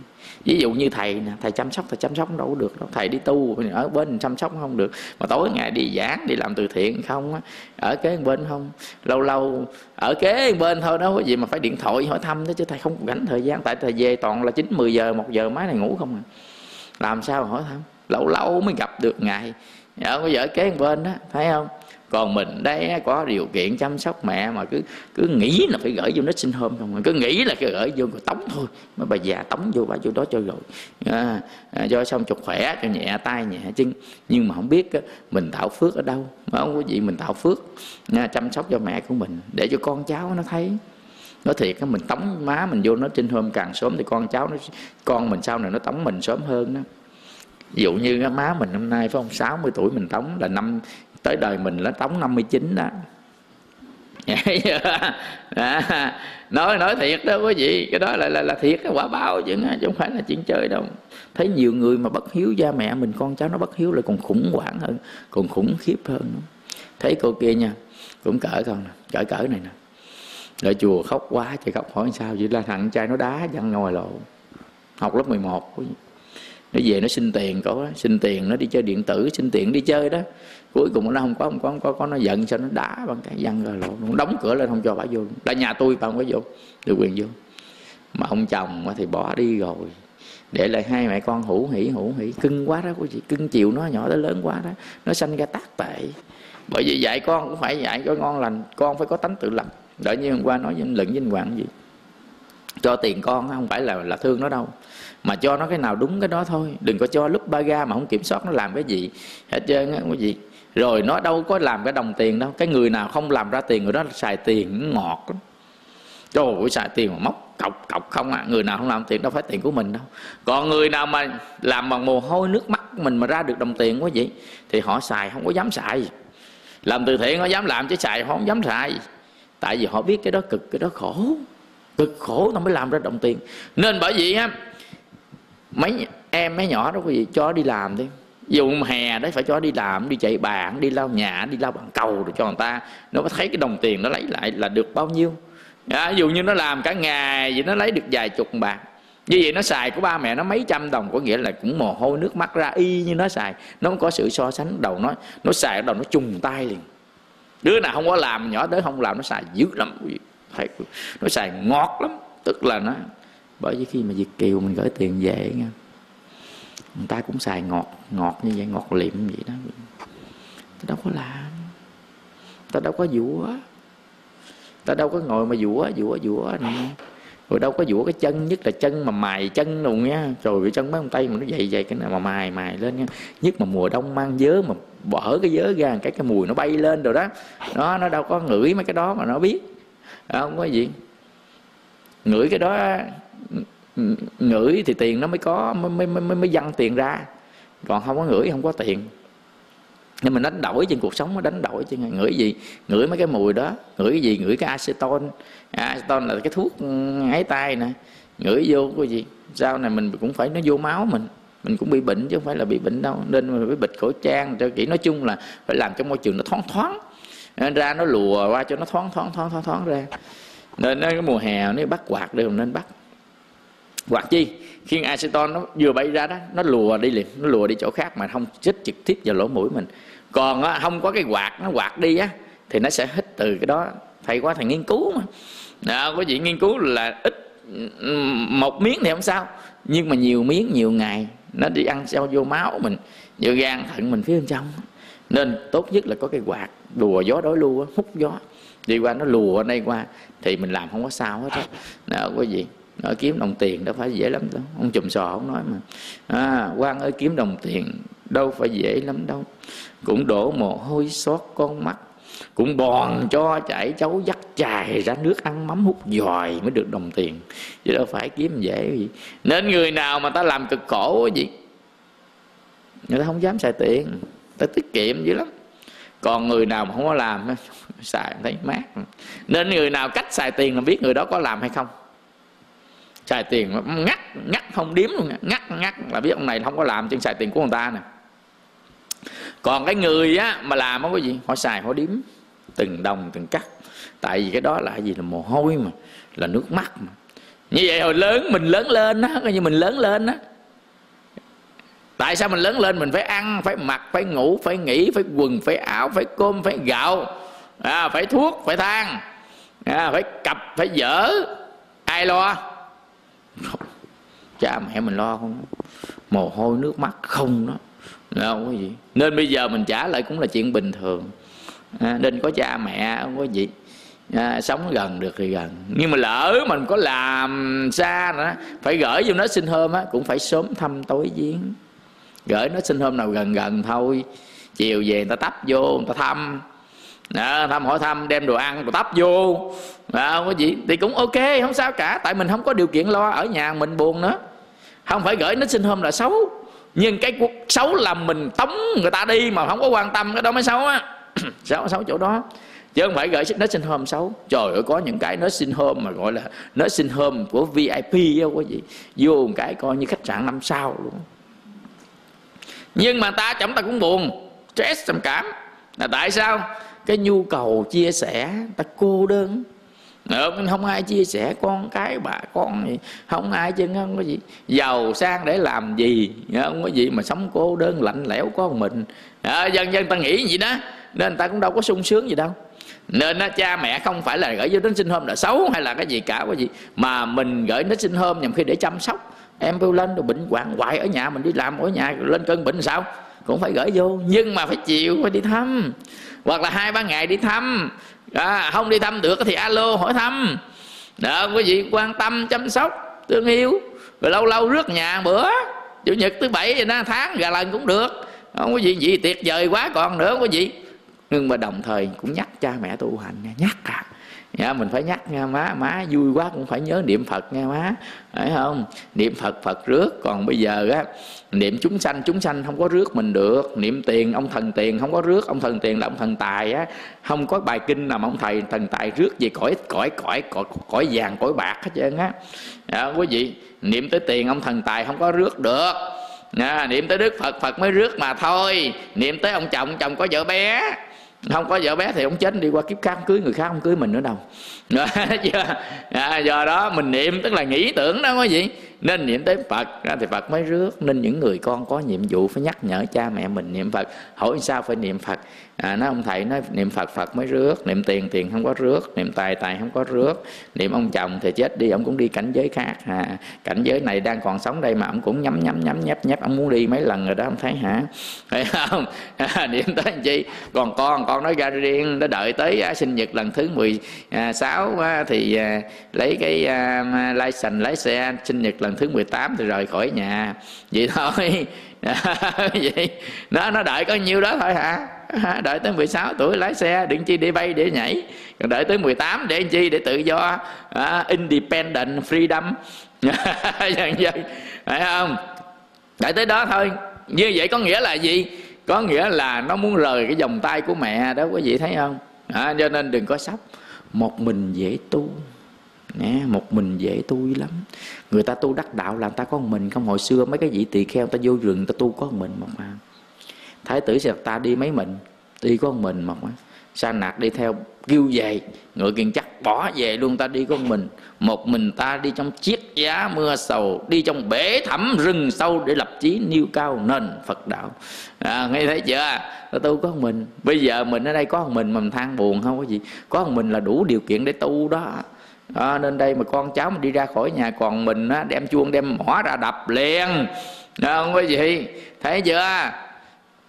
ví dụ như thầy nè, thầy chăm sóc, thầy chăm sóc đâu có được đâu. Thầy đi tu ở bên chăm sóc không được. Mà tối ngày đi giảng, đi làm từ thiện không á, ở kế bên không. Lâu lâu ở kế bên thôi, đâu có gì mà phải điện thoại hỏi thăm đó chứ thầy không gánh thời gian. Tại thầy về toàn là chín, mười giờ, một giờ máy này ngủ không à. Làm sao mà hỏi thăm? Lâu lâu mới gặp được ngày ở dạ, bây giờ kế bên đó, thấy không? Còn mình đây có điều kiện chăm sóc mẹ mà cứ cứ nghĩ là phải gửi vô nó sinh hôm không à. cứ nghĩ là cái gửi vô rồi tống thôi mấy bà già tống vô bà vô đó cho rồi. À, à, cho xong cho khỏe cho nhẹ tay nhẹ chân. Nhưng mà không biết mình tạo phước ở đâu? Mà không có gì mình tạo phước. Nha, chăm sóc cho mẹ của mình để cho con cháu nó thấy. Nói thiệt mình tống má mình vô nó trên hôm càng sớm thì con cháu nó con mình sau này nó tống mình sớm hơn đó ví dụ như má mình năm nay phải không? 60 tuổi mình tống là năm tới đời mình là tống 59 đó. À, nói nói thiệt đó quý vị. Cái đó là là, là thiệt cái quả báo chứ không phải là chuyện chơi đâu. Thấy nhiều người mà bất hiếu cha mẹ mình con cháu nó bất hiếu là còn khủng hoảng hơn còn khủng khiếp hơn thấy cô kia nha cũng cỡ con nè cỡ cỡ này nè. Ở chùa khóc quá trời khóc hỏi sao vậy? Là thằng trai nó đá văng ngồi lộ. Học lớp 11 nó về nó xin tiền có xin tiền nó đi chơi điện tử xin tiền đi chơi đó cuối cùng nó không có không có không có, có nó giận cho nó đá bằng cái văn rồi lộ nó đóng cửa lên không cho bà vô là nhà tôi bà không có vô được quyền vô. Mà ông chồng thì bỏ đi rồi. Để lại hai mẹ con hữu hỉ hữu hỉ. Cưng quá đó của chị cưng chiều nó nhỏ tới lớn quá đó. Nó sanh ra tác tệ. Bởi vì dạy con cũng phải dạy cho ngon lành. Con phải có tánh tự lập. Đợi như hôm qua nói với anh lận với hoàng gì? Cho tiền con không phải là là thương nó đâu. Mà cho nó cái nào đúng cái đó thôi. Đừng có cho lúc ba ga mà không kiểm soát nó làm cái gì. Hết trơn á cái gì rồi nó đâu có làm cái đồng tiền đâu. Cái người nào không làm ra tiền, người đó xài tiền ngọt lắm. Trời ơi, xài tiền mà móc, cọc cọc không à. Người nào không làm tiền đâu phải tiền của mình đâu. Còn người nào mà làm bằng mồ hôi, nước mắt mình mà ra được đồng tiền quá vậy, thì họ xài, không có dám xài. Làm từ thiện họ dám làm chứ xài họ không dám xài. Tại vì họ biết cái đó cực, cái đó khổ. Cực khổ nó mới làm ra đồng tiền. Nên bởi vậy á, mấy em, mấy nhỏ đó quý vị, cho đi làm đi dù hè đấy phải cho đi làm đi chạy bạn đi lao nhà đi lao bằng cầu để cho người ta. Nó có thấy cái đồng tiền nó lấy lại là được bao nhiêu. À, dù như nó làm cả ngày vậy nó lấy được vài chục bạc. Như vậy nó xài của ba mẹ nó mấy trăm đồng có nghĩa là cũng mồ hôi nước mắt ra y như nó xài. Nó không có sự so sánh đầu nó nó xài đầu nó trùng tay liền. Đứa nào không có làm nhỏ tới không làm nó xài dữ lắm thấy nó xài ngọt lắm. Tức là nó bởi vì khi mà Việt Kiều mình gửi tiền về nha người ta cũng xài ngọt ngọt như vậy, ngọt liệm vậy đó. Ta đâu có làm. Ta đâu có dũa ta đâu có ngồi mà dũa dũa dũa nè. Rồi đâu có dũa cái chân, nhất là chân mà mài chân luôn nha rồi cái chân mấy ông tay mà nó dày dày, cái này mà mài mài lên nha nhất mà mùa đông mang dớ mà bỏ cái dớ ra, cái cái mùi nó bay lên rồi đó. Nó nó đâu có ngửi mấy cái đó mà nó biết. Không có gì. Ngửi cái đó ngửi thì tiền nó mới có mới mới mới, mới dăng tiền ra. Còn không có ngửi không có tiền. Nhưng mình đánh đổi trên cuộc sống nó đánh đổi trên ngửi gì? Ngửi mấy cái mùi đó. Ngửi cái gì? Ngửi cái acetone. Acetone là cái thuốc ngái tay nè. Ngửi vô cái gì? Sau này mình cũng phải nó vô máu mình. Mình cũng bị bệnh chứ không phải là bị bệnh đâu. Nên mình phải bịt khẩu trang cho kỹ. Nói chung là phải làm cho môi trường nó thoáng thoáng. Ra nó lùa qua cho nó thoáng thoáng thoáng thoáng thoáng ra. Nên cái mùa hè nếu bắt quạt đều nên bắt quạt chi khi aceton nó vừa bay ra đó nó lùa đi liền nó lùa đi chỗ khác mà không chích trực tiếp vào lỗ mũi mình. Còn á, không có cái quạt nó quạt đi á thì nó sẽ hít từ cái đó thầy quá thầy nghiên cứu mà. Đó, có gì nghiên cứu là ít một miếng thì không sao nhưng mà nhiều miếng nhiều ngày nó đi ăn sâu vô máu mình vô gan thận mình phía bên trong. Nên tốt nhất là có cái quạt đùa gió đối lưu hút gió. Đi qua nó lùa đây qua thì mình làm không có sao hết á. Đó có gì nói kiếm đồng tiền đâu phải dễ lắm đâu. Ông chùm sò ông nói mà. À, quan ơi kiếm đồng tiền đâu phải dễ lắm đâu. Cũng đổ mồ hôi xót con mắt. Cũng bòn cho chảy cháu dắt chài ra nước ăn mắm hút giòi mới được đồng tiền. Chứ đâu phải kiếm dễ gì. Nên người nào mà ta làm cực khổ gì người ta không dám xài tiền. Ta tiết kiệm dữ lắm. Còn người nào mà không có làm xài thấy mát. Nên người nào cách xài tiền là biết người đó có làm hay không? Xài tiền ngắt ngắt không điếm luôn. Ngắt ngắt là biết ông này không có làm trên xài tiền của người ta nè. Còn cái người á mà làm không có gì? Họ xài họ điếm. Từng đồng từng cắt. Tại vì cái đó là gì? Là mồ hôi mà là nước mắt mà. Như vậy hồi lớn mình lớn lên á coi như mình lớn lên á. Tại sao mình lớn lên? Mình phải ăn phải mặc phải ngủ phải nghỉ phải quần phải áo phải cơm phải gạo à, phải thuốc phải than à, phải cặp phải dở. Ai lo cha mẹ mình lo không? Mồ hôi nước mắt không đó. Không có gì. Nên bây giờ mình trả lại cũng là chuyện bình thường. À, nên có cha mẹ không có gì. À, sống gần được thì gần. Nhưng mà lỡ mình có làm xa nữa phải gửi vô nó xin hôm á cũng phải sớm thăm tối giếng. Gửi nó xin hôm nào gần gần thôi. Chiều về người ta tấp vô người ta thăm. Đó, thăm hỏi thăm đem đồ ăn rồi tấp vô à, không có gì. Thì cũng ok không sao cả. Tại mình không có điều kiện lo ở nhà mình buồn nữa. Không phải gửi nó xin hôm là xấu. Nhưng cái cuộc xấu là mình tống người ta đi mà không có quan tâm cái đó mới xấu á. Xấu xấu chỗ đó. Chứ không phải gửi nó xin hôm xấu. Trời ơi có những cái nó xin hôm mà gọi là nó xin hôm của vip đâu có gì. Vô một cái coi như khách sạn năm sao luôn. Nhưng mà ta chẳng ta cũng buồn. Stress trầm cảm. Là tại sao? Cái nhu cầu chia sẻ ta cô đơn. Ờ, được, không ai chia sẻ con cái bà con gì. Không ai chứ không có gì. Giàu sang để làm gì không có gì mà sống cô đơn lạnh lẽo có mình. Ờ, à, dân dân ta nghĩ gì đó nên ta cũng đâu có sung sướng gì đâu. Nên cha mẹ không phải là gửi vô đến sinh hôm là xấu hay là cái gì cả cái gì mà mình gửi đến sinh hôm nhằm khi để chăm sóc em kêu lên rồi bệnh hoạn hoại ở nhà mình đi làm ở nhà lên cơn bệnh sao? Cũng phải gửi vô nhưng mà phải chịu phải đi thăm. Hoặc là hai ba ngày đi thăm. À, không đi thăm được thì alo hỏi thăm. Đó quý vị quan tâm chăm sóc thương yêu. Rồi lâu lâu rước nhà bữa chủ nhật thứ bảy vậy đó tháng gà lần cũng được. Không có gì gì tiệt vời quá còn nữa quý vị nhưng mà đồng thời cũng nhắc cha mẹ tu hành nhắc à nha mình phải nhắc nha má má vui quá cũng phải nhớ niệm phật nha má. Phải không? Niệm phật phật rước. Còn bây giờ á niệm chúng sanh chúng sanh không có rước mình được. Niệm tiền ông thần tiền không có rước. Ông thần tiền là ông thần tài á. Không có bài kinh nào mà ông thầy thần tài rước gì cõi cõi cõi cõi, cõi vàng cõi bạc hết trơn á. À, quý vị niệm tới tiền ông thần tài không có rước được. À, niệm tới đức phật phật mới rước mà thôi. Niệm tới ông chồng chồng có vợ bé không có vợ bé thì ông chết, đi qua kiếp khác, cưới người khác không cưới mình nữa đâu. à, do đó mình niệm tức là nghĩ tưởng đó quý vị nên niệm tới phật ra thì phật mới rước. Nên những người con có nhiệm vụ phải nhắc nhở cha mẹ mình niệm phật. Hỏi sao phải niệm phật? À, nói ông thầy nói niệm phật phật mới rước. Niệm tiền tiền không có rước. Niệm tài tài không có rước. Niệm ông chồng thì chết đi ông cũng đi cảnh giới khác. À, cảnh giới này đang còn sống đây mà ông cũng nhắm nhắm nhắm nhấp nhấp ông muốn đi mấy lần rồi đó ông thấy hả? Thấy không? À, niệm tới chi? Còn con con nói ra riêng nó đợi tới à, sinh nhật lần thứ 16 à, thì à, lấy cái à, license lái xe sinh nhật lần thứ 18 thì rời khỏi nhà. Vậy thôi. Vậy nó nó đợi có nhiêu đó thôi hả? Đợi tới 16 tuổi lái xe đừng chi để bay để nhảy. Còn đợi tới 18 để chi? Để tự do à, independent freedom. Dần dần phải không? Đợi tới đó thôi. Như vậy có nghĩa là gì? Có nghĩa là nó muốn rời cái vòng tay của mẹ đó quý vị thấy không? À, cho nên đừng có sốc một mình dễ tu. Nè, một mình dễ tu lắm. Người ta tu đắc đạo là người ta có một mình. Không hồi xưa mấy cái vị tỳ kheo ta vô rừng ta tu có một mình một mà. Thái tử sẽ ta đi mấy mình? Đi có một mình một mà sa nạc đi theo kêu về. Ngựa kiền chắc bỏ về luôn ta đi con mình. Một mình ta đi trong chiếc giá mưa sầu đi trong bể thẳm rừng sâu để lập chí nêu cao nền phật đạo. À, nghe thấy chưa? Ta tu có mình. Bây giờ mình ở đây có một mình mà mình than buồn không có gì. Có một mình là đủ điều kiện để tu đó. À, nên đây mà con cháu mà đi ra khỏi nhà còn mình á, đem chuông đem mỏ ra đập liền. À, không có gì. Thấy chưa?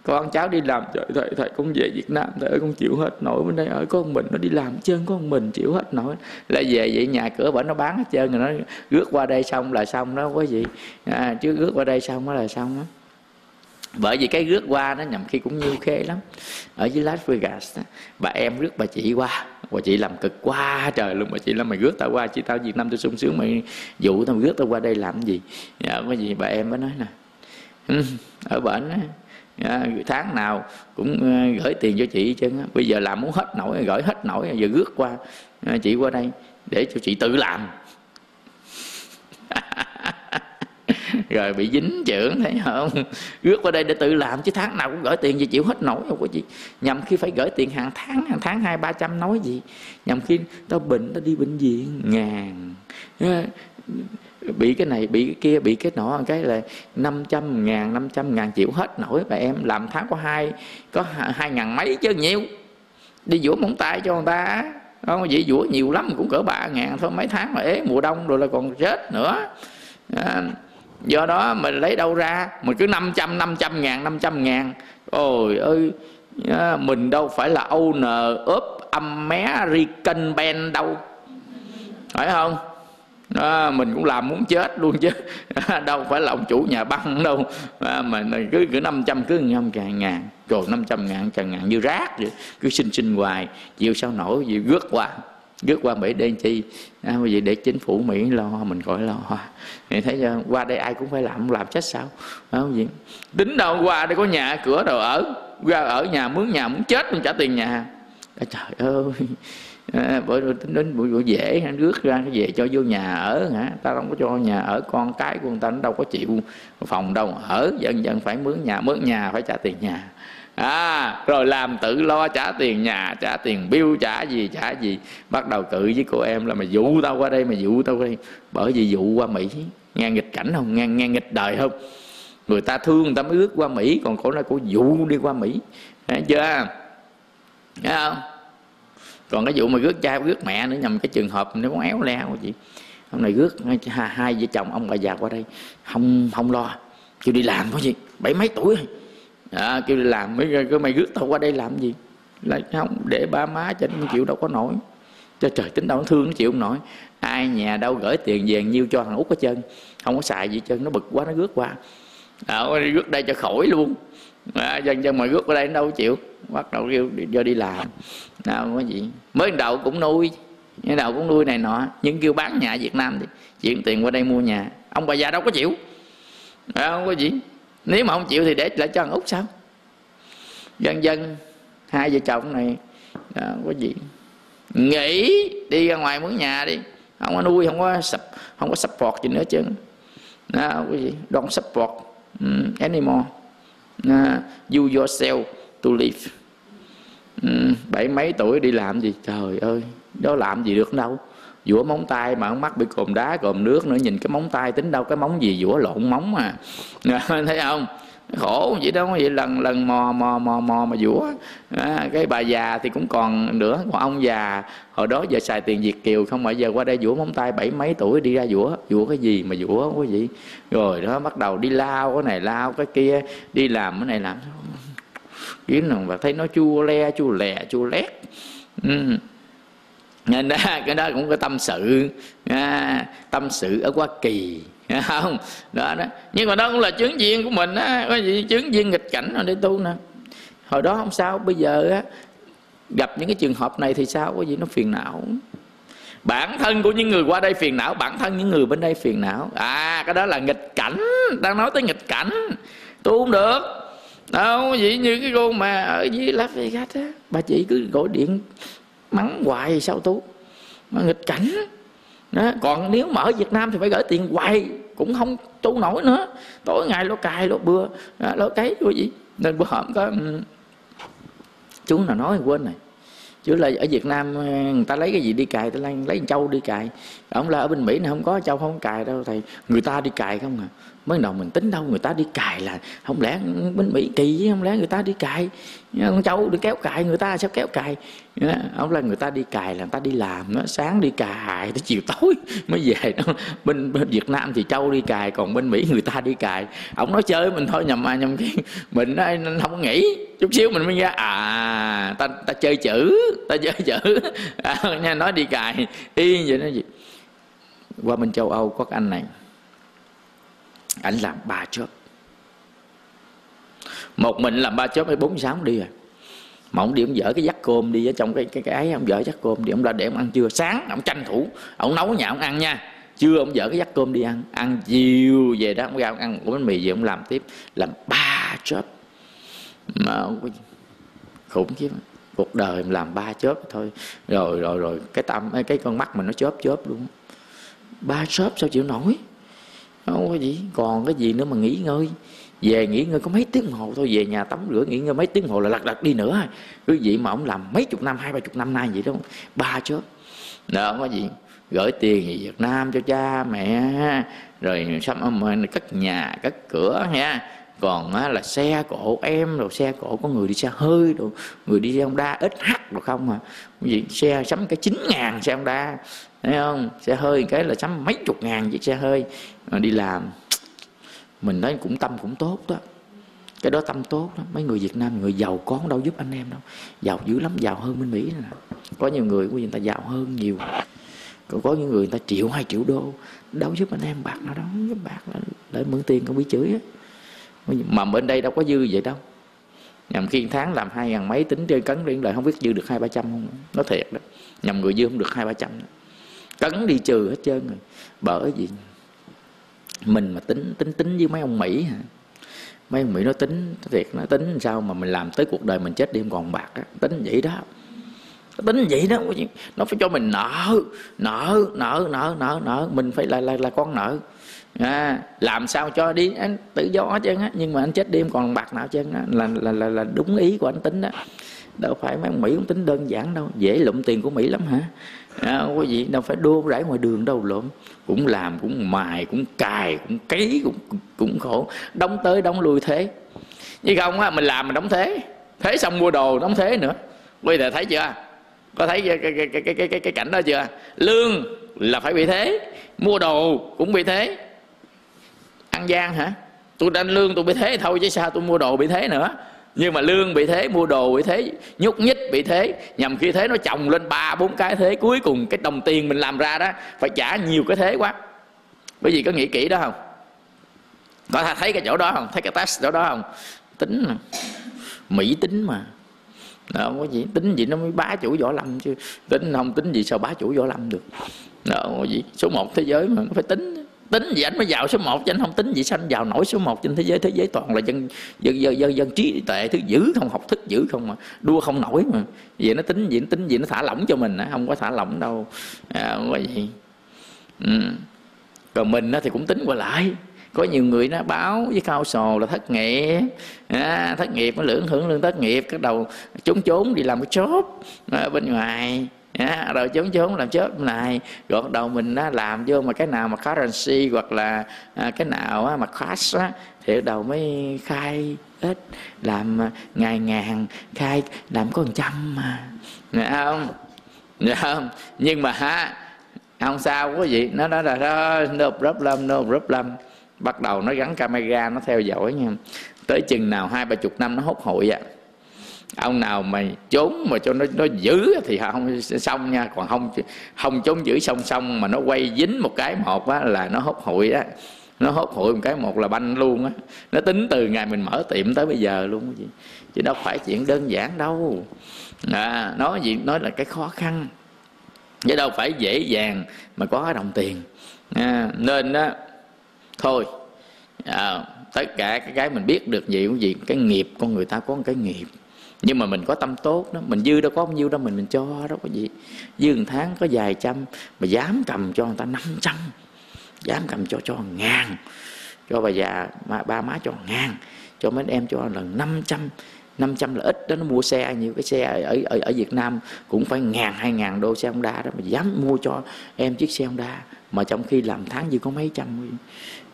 Con cháu đi làm trời thầy thầy con về Việt Nam thầy ơi con chịu hết nổi bên đây. Ở con mình nó đi làm chân con mình chịu hết nổi. Là về vậy nhà cửa bởi nó bán hết trơn rồi nó rước qua đây xong là xong đó có gì à, chứ rước qua đây xong đó là xong đó. Bởi vì cái rước qua nó nhầm khi cũng nhiêu khê lắm. Ở dưới Las Vegas đó, bà em rước bà chị qua. Bà chị làm cực quá trời luôn bà chị là mày rước tao qua chị tao Việt Nam tôi sung sướng mày dụ tao rước tao qua đây làm gì? Dạ, cái gì bà em mới nói nè. Ừ, ở bển tháng nào cũng ờ, gửi tiền cho chị chứ bây giờ làm muốn hết nổi, gửi hết nổi, giờ rước qua ờ, chị qua đây để cho chị tự làm. Rồi bị dính trưởng thấy không? Rước qua đây để tự làm chứ tháng nào cũng gửi tiền gì chịu hết nổi không có chị nhằm khi phải gửi tiền hàng tháng hàng tháng hai ba trăm nói gì. Nhằm khi tao bệnh, tao đi bệnh viện, ngàn. Ờ, bị cái này bị cái kia bị cái nọ cái là 500 ngàn 500 ngàn chịu hết nổi. Và em làm tháng có hai có hai ngàn mấy chứ nhiều. Đi vũa móng tay cho người ta. Không vậy vũa nhiều lắm cũng cỡ ba ngàn thôi. Mấy tháng mà ế mùa đông rồi là còn chết nữa. À, do đó mình lấy đâu ra? Mình cứ 500 500 ngàn 500 ngàn. Ôi ơi à, mình đâu phải là owner of American band đâu. Phải không? À, mình cũng làm muốn chết luôn chứ. À, đâu phải là ông chủ nhà băng đâu. À, mà cứ cứ năm trăm cứ năm ngàn ngàn. Rồi năm trăm ngàn ngàn ngàn như rác vậy. Cứ sinh sinh hoài. Chịu sao nổi gì rước qua. Rước qua mỹ đen chi? À, vậy để chính phủ mỹ lo mình khỏi lo. Thì thấy chưa? qua đây ai cũng phải làm làm chết sao? Không gì tính đâu qua đây có nhà cửa đồ ở. Ra ở nhà mướn nhà muốn chết mình trả tiền nhà. À, trời ơi à, bởi tính đến buổi, dễ anh rước ra cái về cho vô nhà ở hả? Ta không có cho nhà ở con cái của người ta nó đâu có chịu phòng đâu. Ở dần dần phải mướn nhà mướn nhà phải trả tiền nhà. À rồi làm tự lo trả tiền nhà trả tiền bill trả gì trả gì. Bắt đầu cự với cô em là mà dụ tao qua đây mà dụ tao qua đây. Bởi vì dụ qua mỹ nghe nghịch cảnh không? Nghe nghe nghịch đời không? Người ta thương người ta mới ước qua mỹ còn cổ nói cổ dụ đi qua mỹ. Thấy chưa? Thấy không? Còn cái vụ mà rước cha rước mẹ nữa nhầm cái trường hợp nếu có éo le gì hôm nay rước hai, hai vợ chồng ông bà già qua đây. Không không lo. Kêu đi làm có gì bảy mấy tuổi à, kêu đi làm mấy cứ mày rước tao qua đây làm gì? Lại không để ba má cho nó chịu đâu có nổi. Cho trời tính đâu nó thương nó chịu không nổi. Ai nhà đâu gửi tiền về nhiêu cho thằng út hết trơn. Không có xài gì chân nó bực quá nó rước qua. À, rước đây cho khỏi luôn à, dân dân mà rước ở đây nó đâu chịu. Bắt đầu kêu do đi làm. Nào có gì? Mới đầu cũng nuôi mới đầu cũng nuôi này nọ. Nhưng kêu bán nhà Việt Nam thì chuyển tiền qua đây mua nhà. Ông bà già đâu có chịu. À, không có gì. Nếu mà không chịu thì để lại cho thằng út sao? Dân dân hai vợ chồng này à, đó, có gì. Nghỉ đi ra ngoài mướn nhà đi. Không có nuôi không có sập không có support gì nữa chứ đó, à, có gì. Don't support um, anymore uh, you yourself to live. Ừ, bảy mấy tuổi đi làm gì? Trời ơi đó làm gì được đâu. Vũa móng tay mà mắt bị cồn đá cồn nước nữa nhìn cái móng tay tính đâu cái móng gì vũa lộn móng à. Thấy không? Khổ vậy đó vậy lần lần mò mò mò mò mà vũa. À, cái bà già thì cũng còn nữa còn ông già. Hồi đó giờ xài tiền việt kiều không mà giờ qua đây vũa móng tay bảy mấy tuổi đi ra vũa. Vũa cái gì mà vũa không có gì. Rồi đó bắt đầu đi lao cái này lao cái kia đi làm cái này làm. Kiếm nào và thấy nó chua le chua lè chua lét. Ừ. nên đó cái đó cũng có tâm sự. À, tâm sự ở hoa kỳ. không, đó đó. Nhưng mà đó cũng là chứng viên của mình á. Có gì chứng viên nghịch cảnh rồi để tu nè. Hồi đó không sao, bây giờ á, gặp những cái trường hợp này thì sao? Có gì nó phiền não. Bản thân của những người qua đây phiền não, bản thân những người bên đây phiền não. À cái đó là nghịch cảnh. Đang nói tới nghịch cảnh. Tu không được. Đâu vậy như cái cô mà ở dưới Las Vegas á, bà chị cứ gọi điện mắng hoài sao tu. Mà nghịch cảnh. Đó. còn nếu mà ở Việt Nam thì phải gửi tiền hoài cũng không tu nổi nữa. Tối ngày lo cài lo bừa à, lo cái cái gì. Nên bữa hôm có chú nào nói quên này. Chứ là ở Việt Nam à, người ta lấy cái gì đi cài ta lấy, lấy châu đi cài ông là ở bên Mỹ này không có châu không cài đâu thầy. Người ta đi cài không à? Mới đầu mình tính đâu người ta đi cài là không lẽ bên mỹ kỳ không lẽ người ta đi cài? Con trâu đi kéo cài người ta sao kéo cài? Ông là người ta đi cài là người ta đi làm nó sáng đi cài tới chiều tối mới về. Đó bên, bên việt nam thì châu đi cài còn bên mỹ người ta đi cài. Ông nói chơi mình thôi nhầm ai nhầm cái mình nói, không nghĩ. Chút xíu mình mới ra à ta ta chơi chữ ta chơi chữ. À, nha nói đi cài y vậy đó gì qua bên châu âu có cái anh này anh làm ba chớp. Một mình làm ba chớp hay bốn sáng đi rồi mà ông đi ông dở cái dắt cơm đi ở trong cái cái cái ấy, ông dở dắt cơm đi, ông ra để ông ăn trưa. Sáng ông tranh thủ, ông nấu nhà ông ăn nha. Trưa ông dở cái dắt cơm đi ăn ăn chiều về đó, ông ra ông ăn một bánh mì về ông làm tiếp. Làm ba chớp. Mà ông khủng khiếp. Cuộc đời mình làm ba chớp thôi. Rồi rồi rồi, cái tâm, cái con mắt mình nó chớp chớp luôn. Ba chớp sao chịu nổi? Không có gì. Còn cái gì nữa mà nghỉ ngơi? Về nghỉ ngơi có mấy tiếng hồ thôi. Về nhà tắm rửa nghỉ ngơi mấy tiếng hồ là lật đật đi nữa. Cứ vậy mà ông làm mấy chục năm hai ba chục năm nay vậy đó. Ba chớp nợ không có gì. Gửi tiền về Việt Nam cho cha mẹ. Rồi sắm cất nhà cất cửa nha. Còn á, là xe cộ em rồi xe cộ có người đi xe hơi rồi. Người đi xe Honda hắt rồi không à. Gì? Xe sắm cái chín ngàn xe Honda thấy không? Xe hơi cái là sắm mấy chục ngàn chiếc xe hơi. Mà đi làm, mình nói cũng tâm cũng tốt đó. Cái đó tâm tốt đó. mấy người Việt Nam, người giàu có đâu giúp anh em đâu. Giàu dữ lắm, giàu hơn bên Mỹ nè. Có nhiều người của người ta giàu hơn nhiều. Còn có những người người ta triệu hai triệu đô. Đâu giúp anh em, bạc nào đó giúp bạc là để mượn tiền không biết chửi á. Mà bên đây đâu có dư vậy đâu. Nhằm khi tháng làm hai ngàn mấy, tính trên cấn riêng lời không biết dư được hai ba trăm không. Nó thiệt đó. Nhằm người dư không được hai ba trăm cấn đi trừ hết trơn rồi. Bởi vì mình mà tính tính tính với mấy ông mỹ hả? Mấy ông mỹ nó tính thiệt nó tính sao mà mình làm tới cuộc đời mình chết đi không còn bạc á. Tính vậy đó. Tính vậy đó. Nó phải cho mình nợ nợ nợ nợ nợ nợ. Mình phải là là là con nợ. À, làm sao cho đi anh tự do chứ á. Nhưng mà anh chết đêm còn bạc nào chứ á. Là, là là là đúng ý của anh tính đó. Đâu phải mấy ông mỹ cũng tính đơn giản đâu. Dễ lụm tiền của mỹ lắm hả? À, không có gì đâu phải đua rải ngoài đường đâu lộn. Cũng làm cũng mài cũng cài cũng cấy cũng cũng khổ. Đóng tới đóng lui thế. Như không á mình làm mình đóng thế. Thế xong mua đồ đóng thế nữa. Bây giờ thấy chưa? Có thấy cái cái, cái, cái, cái, cái cảnh đó chưa? Lương là phải bị thế. Mua đồ cũng bị thế. Ăn gian hả? Tôi đánh lương tôi bị thế thôi chứ sao tôi mua đồ bị thế nữa? Nhưng mà lương bị thế mua đồ bị thế nhúc nhích bị thế nhằm khi thế nó chồng lên ba bốn cái thế cuối cùng cái đồng tiền mình làm ra đó phải trả nhiều cái thế quá. Bởi vì có nghĩ kỹ đó không? Có thấy cái chỗ đó không? Thấy cái test chỗ đó không? Tính mà. mỹ tính mà. Đó, không có gì. Tính gì nó mới bá chủ võ lâm chứ. Tính không tính gì sao bá chủ võ lâm được? Đó, không có gì. Số một thế giới mà nó phải tính tính gì anh mới vào số 1 chứ anh không tính gì sao anh vào nổi số 1 trên thế giới thế giới toàn là dân dân dân dân, dân trí tệ thứ dữ không học thức dữ không mà đua không nổi mà. Vậy nó tính gì nó tính gì nó thả lỏng cho mình không có thả lỏng đâu. À, không có gì. Ừ. còn mình thì cũng tính qua lại. Có nhiều người nó báo với cao sồ là thất nghiệp. À, thất nghiệp nó lưỡng hưởng lương thất nghiệp các đầu trốn trốn đi làm cái chốt à, bên ngoài ha, à, rồi chốn chốn làm chớp này gọn đầu mình á, làm vô mà cái nào mà currency hoặc là à, cái nào á, mà cash á, thì đầu mới khai ít làm à, ngày ngàn khai làm có một trăm mà. Nghe không? Nghe không? Nhưng mà ha không sao quý gì nó nói là đó no problem no problem. Bắt đầu nó gắn camera nó theo dõi nha. Tới chừng nào hai ba chục năm nó hốt hội à ông nào mà trốn mà cho nó nó giữ thì không xong nha. Còn không không trốn giữ song song mà nó quay dính một cái một á là nó hốt hụi á. Nó hốt hụi một cái một là banh luôn á. Nó tính từ ngày mình mở tiệm tới bây giờ luôn chứ chứ đâu phải chuyện đơn giản đâu. À, nói gì nói là cái khó khăn. Chứ đâu phải dễ dàng mà có đồng tiền. À, nên đó thôi à, tất cả cái cái mình biết được gì cũng gì cái nghiệp con người ta có một cái nghiệp nhưng mà mình có tâm tốt đó. Mình dư đâu có bao nhiêu đâu, mình mình cho đó có gì. Dư một tháng có vài trăm, mà dám cầm cho người ta năm trăm. Dám cầm cho cho ngàn. Cho bà già mà ba má cho ngàn. Cho mấy em cho lần năm trăm. Năm trăm là ít đó, nó mua xe nhiều, cái xe ở ở ở Việt Nam cũng phải ngàn, hai ngàn đô xe Honda đó. Mà dám mua cho em chiếc xe Honda, mà trong khi làm tháng dư có mấy trăm.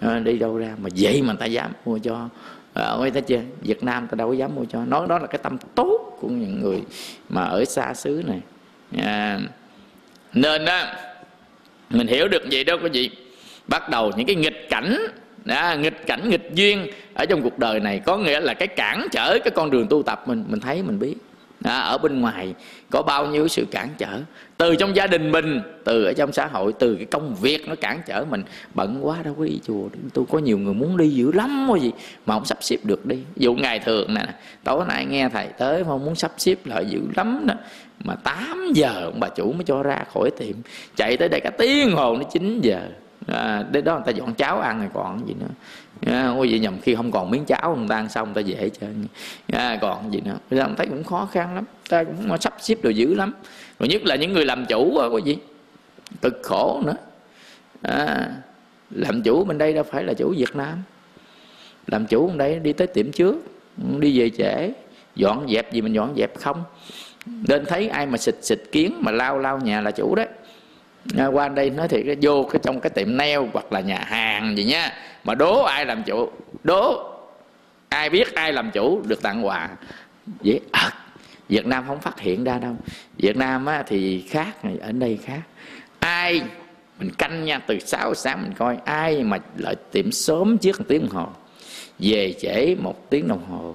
Ờ, đi đâu ra mà vậy mà ta dám mua cho ở người ta chưa Việt Nam ta đâu có dám mua cho. Nói đó là cái tâm tốt của những người mà ở xa xứ này. À, nên đó mình hiểu được gì đâu quý vị. Bắt đầu những cái nghịch cảnh đó, nghịch cảnh nghịch duyên ở trong cuộc đời này có nghĩa là cái cản trở cái con đường tu tập mình mình thấy mình biết. Đó, ở bên ngoài có bao nhiêu sự cản trở? Từ trong gia đình mình từ ở trong xã hội từ cái công việc nó cản trở mình. Bận quá đâu có đi chùa tôi có nhiều người muốn đi dữ lắm quá gì mà không sắp xếp được đi. Dụ ngày thường nè tối nay nghe thầy tới mà muốn sắp xếp lại dữ lắm đó mà 8 giờ ông bà chủ mới cho ra khỏi tiệm. Chạy tới đây cả tiếng hồ nó 9 giờ. À, đến đó người ta dọn cháo ăn rồi còn gì nữa à, quý vị nhầm khi không còn miếng cháo người ta ăn xong người ta dễ chơi à, còn gì nữa? Bây giờ thấy cũng khó khăn lắm. Ta cũng sắp xếp đồ dữ lắm. Rồi nhất là những người làm chủ quá quý vị cực khổ nữa. À, làm chủ bên đây đâu phải là chủ Việt Nam. Làm chủ bên đây đi tới tiệm trước đi về trễ. Dọn dẹp gì mình dọn dẹp không? Nên thấy ai mà xịt xịt kiến mà lao lao nhà là chủ đấy. À, qua đây nói thiệt vô cái trong cái tiệm nail hoặc là nhà hàng gì nha mà đố ai làm chủ? Đố. Ai biết ai làm chủ được tặng quà? Dễ à, Việt Nam không phát hiện ra đâu. Việt Nam á, thì khác ở đây khác. Ai? Mình canh nha từ 6 sáng mình coi. Ai mà lại tiệm sớm trước một tiếng đồng hồ? Về trễ một tiếng đồng hồ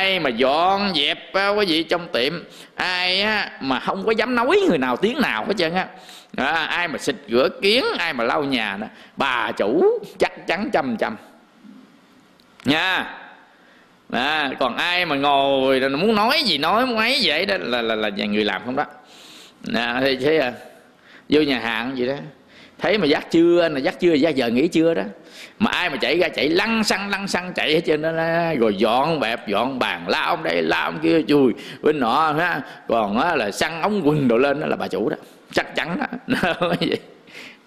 ai mà dọn dẹp á, quý vị trong tiệm ai á, mà không có dám nói người nào tiếng nào hết trơn á. À, ai mà xịt rửa kiến ai mà lau nhà đó bà chủ chắc chắn trăm trăm. Nha. À, còn ai mà ngồi muốn nói gì nói muốn ấy vậy đó là là là người làm không đó. À, thì thế à vô nhà hàng gì đó thấy mà giác chưa là giác chưa giác giờ nghỉ chưa đó. Mà ai mà chạy ra chạy lăn xăng lăn xăng chạy hết trên đó rồi dọn bẹp dọn bàn la ông đây la ông kia chùi bên nọ ha. Còn á, là xăng ống quần đồ lên đó là bà chủ đó. Chắc chắn đó. Vậy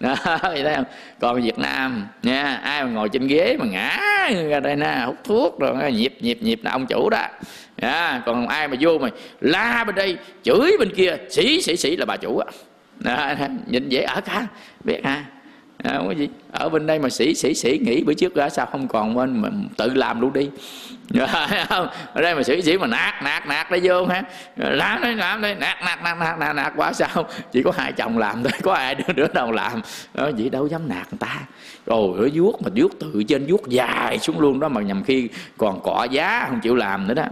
đó vậy thấy không? Còn việt nam nha ai mà ngồi trên ghế mà ngã ra đây nè hút thuốc rồi nhịp nhịp nhịp là ông chủ đó. Nha, còn ai mà vô mà la bên đây chửi bên kia sĩ sĩ sĩ là bà chủ á. À, à, nhìn dễ ở cả biết ha. À, không có gì. Ở bên đây mà sĩ sĩ sĩ nghĩ bữa trước ra sao không còn bên mà tự làm luôn đi. Không ở đây mà sĩ sĩ mà nạt nạt nạt để vô ha. Làm đi làm đi. Nạt nạt nạt nạt nạt nạt quá sao? Chỉ có hai chồng làm thôi có ai đứa đứa đâu làm. Đó, vậy đâu dám nạt người ta. Rồi ở vuốt mà vuốt từ trên vuốt dài xuống luôn đó mà nhầm khi còn cọ giá không chịu làm nữa đó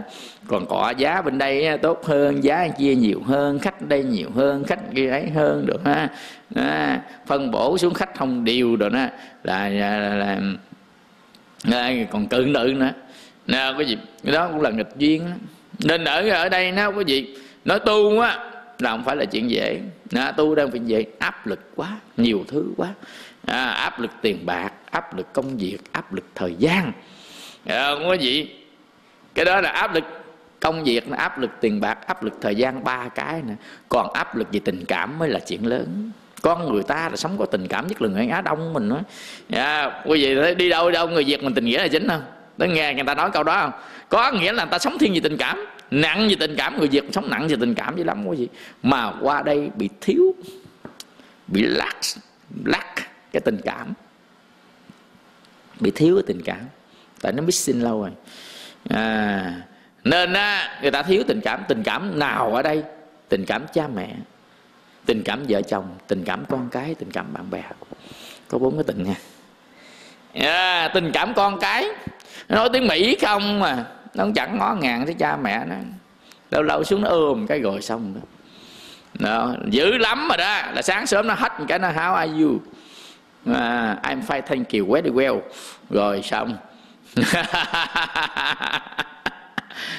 còn cọ giá bên đây tốt hơn giá chia nhiều hơn khách đây nhiều hơn khách kia ấy hơn được ha. Đó. phân bổ xuống khách không đều rồi đó là, là, là, là còn cự nữ nữa. Nè cái gì đó cũng là nghịch duyên đó. nên ở ở đây nó có gì nói tu á là không phải là chuyện dễ. À, tu đang chuyện dễ áp lực quá nhiều thứ quá. À, áp lực tiền bạc áp lực công việc áp lực thời gian. À, không có gì. Cái đó là áp lực công việc nó áp lực tiền bạc áp lực thời gian ba cái nè. Còn áp lực về tình cảm mới là chuyện lớn. Con người ta là sống có tình cảm nhất là người á đông mình nói dạ, quý vị thấy đi đâu đi đâu người việt mình tình nghĩa là chính không? Tôi nghe người ta nói câu đó không? Có nghĩa là người ta sống thiên về tình cảm nặng về tình cảm người việt sống nặng về tình cảm dữ lắm quý vị. Mà qua đây bị thiếu bị lắc lắc cái tình cảm. Bị thiếu cái tình cảm. Tại nó missing lâu rồi. À, nên á người ta thiếu tình cảm. Tình cảm nào ở đây? Tình cảm cha mẹ tình cảm vợ chồng tình cảm con cái tình cảm bạn bè. Có bốn cái tình nha. À, tình cảm con cái. Nói tiếng mỹ không mà nó chẳng ngó ngàng tới cha mẹ nó. Lâu lâu xuống nó ôm cái rồi xong đó. đó dữ lắm rồi đó. Là sáng sớm nó hết cái nó how are you? À, I'm fine thank you very well. Rồi xong.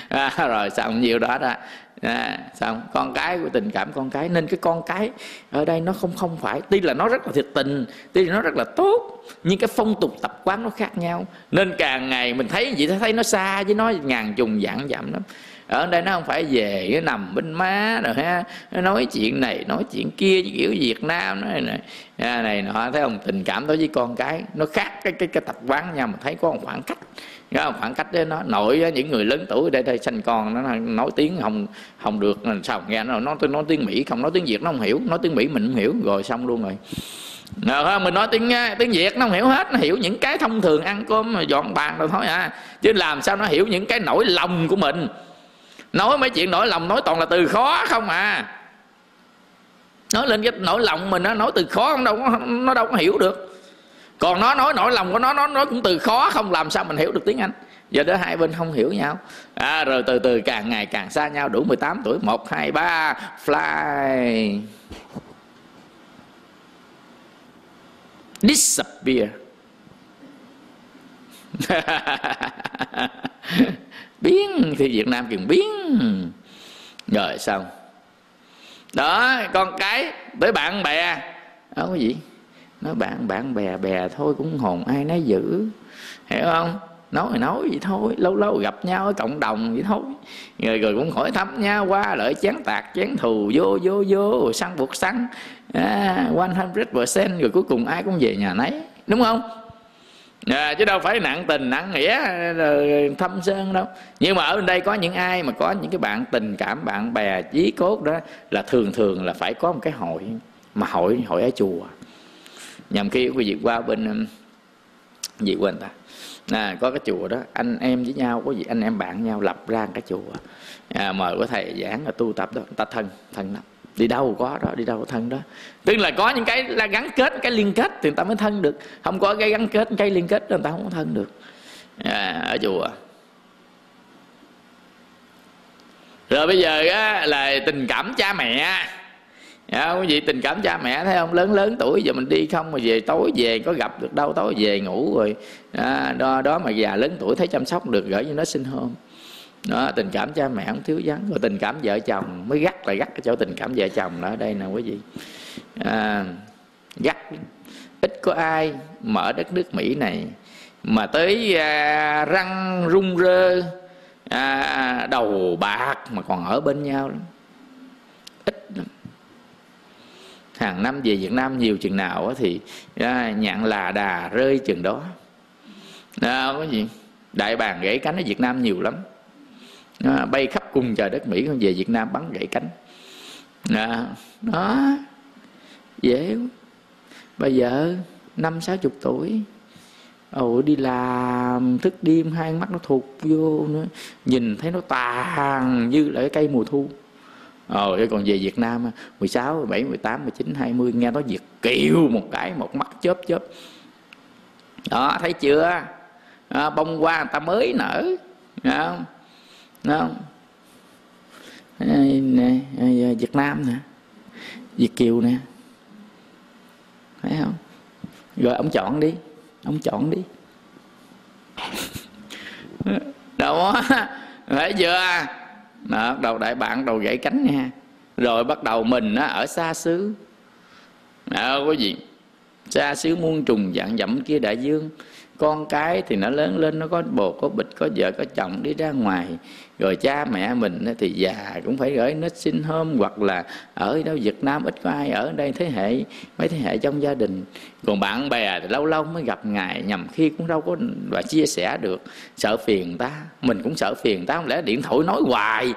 à, rồi xong nhiều đó đó. À, xong con cái của tình cảm con cái. Nên cái con cái ở đây nó không không phải tuy là nó rất là thiệt tình tuy là nó rất là tốt nhưng cái phong tục tập quán nó khác nhau. Nên càng ngày mình thấy gì thấy nó xa với nó ngàn trùng dạng giảm lắm. Ở đây nó không phải về nó nằm bên má rồi ha nó nói chuyện này nói chuyện kia kiểu Việt Nam nói này này, này nọ thấy không? Tình cảm đối với con cái nó khác cái cái cái tập quán nhau mà thấy có một khoảng cách đó, khoảng cách đấy nó nội những người lớn tuổi đây đây sanh con nó nói tiếng không không được. Sao nghe nó nói nói tiếng mỹ không nói tiếng việt nó không hiểu nói tiếng mỹ mình không hiểu. Rồi xong luôn rồi. Rồi, mình nói tiếng à, tiếng việt nó không hiểu hết nó hiểu những cái thông thường ăn cơm dọn bàn rồi thôi à. Chứ làm sao nó hiểu những cái nỗi lòng của mình? Nói mấy chuyện nỗi lòng nói toàn là từ khó không à? Nói lên cái nỗi lòng mình nó nói từ khó không đâu nó đâu có hiểu được còn nó nói nỗi lòng của nó nó nói cũng từ khó không làm sao mình hiểu được tiếng anh. Giờ đó hai bên không hiểu nhau. À, rồi từ từ càng ngày càng xa nhau đủ 18 tuổi. Một hai ba fly. Disappear. Biến thì Việt Nam kêu biến. Rồi xong. Đó con cái tới bạn bè. Không có gì nói bạn bạn bè bè thôi cũng hồn ai nấy giữ. Hiểu không? Nói thì nói vậy thôi lâu lâu gặp nhau ở cộng đồng vậy thôi. Rồi, rồi cũng hỏi thăm nhau qua lợi chán tạc chán thù vô vô vô rồi săn buộc săn. À, 100% rồi cuối cùng ai cũng về nhà nấy đúng không? À, chứ đâu phải nặng tình nặng nghĩa thâm sơn đâu. Nhưng mà ở đây có những ai mà có những cái bạn tình cảm bạn bè chí cốt đó là thường thường là phải có một cái hội mà hội hội ở chùa nhằm khi quý vị qua bên um, gì quên ta. À, có cái chùa đó anh em với nhau có gì anh em bạn nhau lập ra cái chùa. À, mời có thầy giảng là tu tập đó ta thân thân lắm. Đi đâu có đó đi đâu có thân đó. Tức là có những cái là gắn kết cái liên kết thì người ta mới thân được. Không có cái gắn kết cái liên kết người ta không có thân được. À, ở chùa. Rồi bây giờ á, là tình cảm cha mẹ à, quý vị tình cảm cha mẹ thấy không? Lớn lớn tuổi giờ mình đi không mà về tối về có gặp được đâu tối về ngủ rồi. À, đó, đó mà già lớn tuổi thấy chăm sóc được gửi cho nó sinh hôn đó tình cảm cha mẹ không thiếu vắng rồi tình cảm vợ chồng mới gắt là gắt cái chỗ tình cảm vợ chồng đó ở đây nè quý vị. À, gắt. Ít có ai mở đất nước mỹ này mà tới à, răng rung rơ à, đầu bạc mà còn ở bên nhau lắm. Ít lắm hàng năm về Việt Nam nhiều chừng nào thì à, nhạn là đà rơi chừng đó. À, đó có gì. Đại bàng gãy cánh ở Việt Nam nhiều lắm. À, bay khắp cùng trời đất Mỹ về Việt Nam bắn gãy cánh. À, đó dễ bây giờ năm sáu chục tuổi ồ đi làm thức đêm hai mắt nó thụt vô nữa nhìn thấy nó tàn như là cái cây mùa thu. Ờ, cái còn về Việt Nam 16, 17, 18, 19, 20 nghe nói Việt kiều một cái một mắt chớp chớp. Đó thấy chưa? À, bông hoa người ta mới nở Đúng không? Đúng không? Nè, à, Việt Nam nè Việt Kiều nè. Thấy không? Rồi ông chọn đi ông chọn đi. Đó thấy chưa? Đó, đầu đại bạn đầu gãy cánh nha. Rồi bắt đầu mình á, ở xa xứ. Đó, quý vị xa xứ muôn trùng dạng dẫm kia đại dương. Con cái thì nó lớn lên nó có bồ có bịch có vợ có chồng đi ra ngoài rồi cha mẹ mình thì già cũng phải gửi nít xin hôm hoặc là ở đâu Việt Nam ít có ai ở đây thế hệ mấy thế hệ trong gia đình. Còn bạn bè thì lâu lâu mới gặp ngài nhầm khi cũng đâu có và chia sẻ được. Sợ phiền ta mình cũng sợ phiền ta không lẽ điện thoại nói hoài?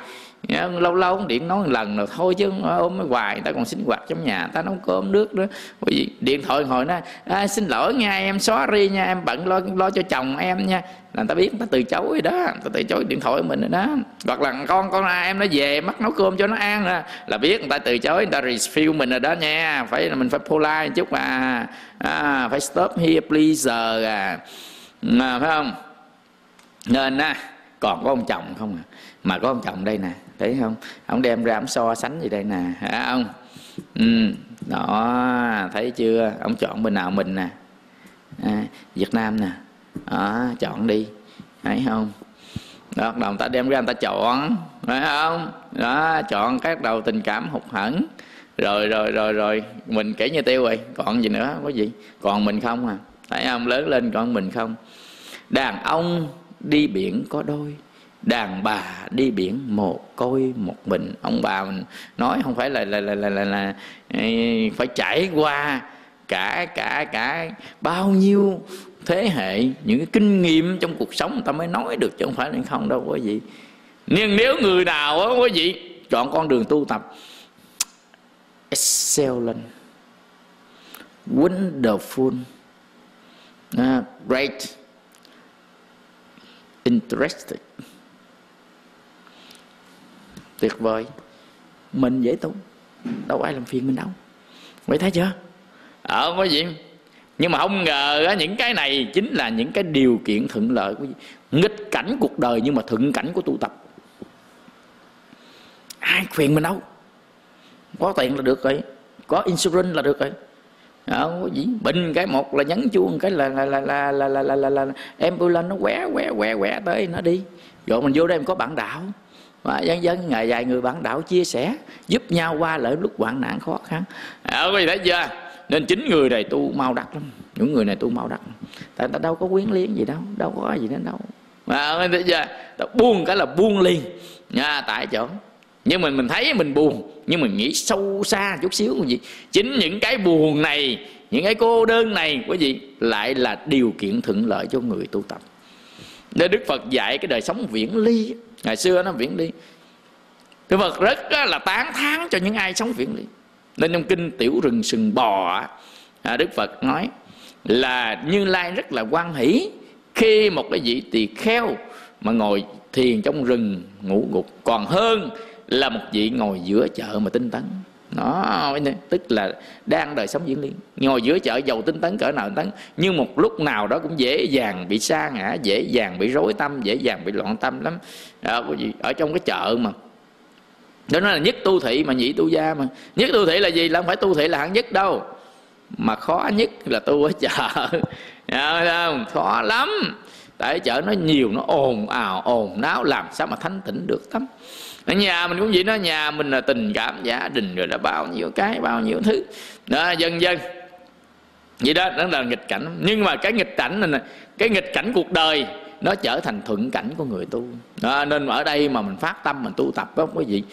Lâu lâu điện nói một lần rồi thôi chứ ôm mới hoài ta còn sinh hoạt trong nhà ta nấu cơm nước nữa. Bởi vì điện thoại hồi nó à, xin lỗi nha em xóa ri nha em bận lo lo cho chồng em nha là người ta biết người ta từ chối rồi đó. Người ta từ chối điện thoại mình rồi đó. Hoặc là con con à, em nó về mắc nấu cơm cho nó ăn rồi là biết người ta từ chối người ta refuse mình rồi đó nha. Phải là mình phải polite chút à, à phải stop here please à, ừ, à phải không? Nên á còn có ông chồng không à? Mà có ông chồng đây nè thấy không? Ông đem ra ông so sánh gì đây nè hả ông? Ừ, đó thấy chưa? Ông chọn bên nào mình nè. À, Việt Nam nè đó, chọn đi. Thấy không? Đó, đầu người ta đem ra người ta chọn phải không? Đó chọn các đầu tình cảm hụt hẫng. Rồi rồi rồi rồi mình kể như tiêu rồi. Còn gì nữa? Có gì? Còn mình không à? Thấy không? Lớn lên còn mình không? Đàn ông đi biển có đôi đàn bà đi biển một côi một mình. Ông bà mình nói không phải là là là là, là, là phải trải qua cả cả cả bao nhiêu thế hệ những cái kinh nghiệm trong cuộc sống người ta mới nói được chứ không phải là không đâu quý vị nhưng nếu người nào á quý vị chọn con đường tu tập excellent wonderful uh, great interesting tuyệt vời mình dễ tu đâu ai làm phiền mình đâu. Vậy thấy chưa? Ờ quý vị nhưng mà không ngờ những cái này chính là những cái điều kiện thuận lợi của nghịch cảnh cuộc đời nhưng mà thuận cảnh của tu tập. Ai khuyên mình đâu? Có tiền là được rồi có insurance là được rồi. Đó, có gì. Bệnh cái một là nhấn chuông cái là là là là là là là, là, là ambulance nó qué qué qué quẻ tới nó đi. Rồi mình vô đây mình có bản đạo. Và dân dân ngày dài người bạn đạo chia sẻ giúp nhau qua lại lúc hoạn nạn khó khăn. À, quý vị thấy chưa? Nên chính người này tu mau đắc lắm. Những người này tu mau đắc. Tại ta đâu có quyến liếng gì đâu đâu có gì đến đâu. Mà, bây giờ, ta buông cái là buông liền. Nha, tại chỗ. Nhưng mình mình thấy mình buồn, nhưng mình nghĩ sâu xa chút xíu gì. Chính những cái buồn này, những cái cô đơn này quý vị lại là điều kiện thuận lợi cho người tu tập. Nên đức phật dạy cái đời sống viễn ly. Ngày xưa nó viễn ly. Đức phật rất là tán thán cho những ai sống viễn ly nên trong kinh tiểu rừng sừng bò à, đức phật nói là như lai rất là quan hỷ khi một cái vị tỳ kheo mà ngồi thiền trong rừng ngủ gục. Còn hơn là một vị ngồi giữa chợ mà tinh tấn. Nó tức là đang đời sống diễn liên ngồi giữa chợ giàu tinh tấn cỡ nào tấn nhưng một lúc nào đó cũng dễ dàng bị sa ngã dễ dàng bị rối tâm dễ dàng bị loạn tâm lắm. Đó, ở trong cái chợ mà đó nói là nhất tu thị mà nhị tu gia mà. Nhất tu thị là gì? Là không phải tu thị là hạng nhất đâu. Mà khó nhất là tu ở chợ. Không? khó lắm. Tại chợ nó nhiều nó ồn ào ồn náo làm sao mà thanh tịnh được tắm ở nhà mình cũng vậy đó. Nhà mình là tình cảm gia đình rồi là bao nhiêu cái bao nhiêu thứ. Đó dần dần. Vậy đó đó là nghịch cảnh. Nhưng mà cái nghịch cảnh này cái nghịch cảnh cuộc đời nó trở thành thuận cảnh của người tu. Đó, nên ở đây mà mình phát tâm mình tu tập đó cái gì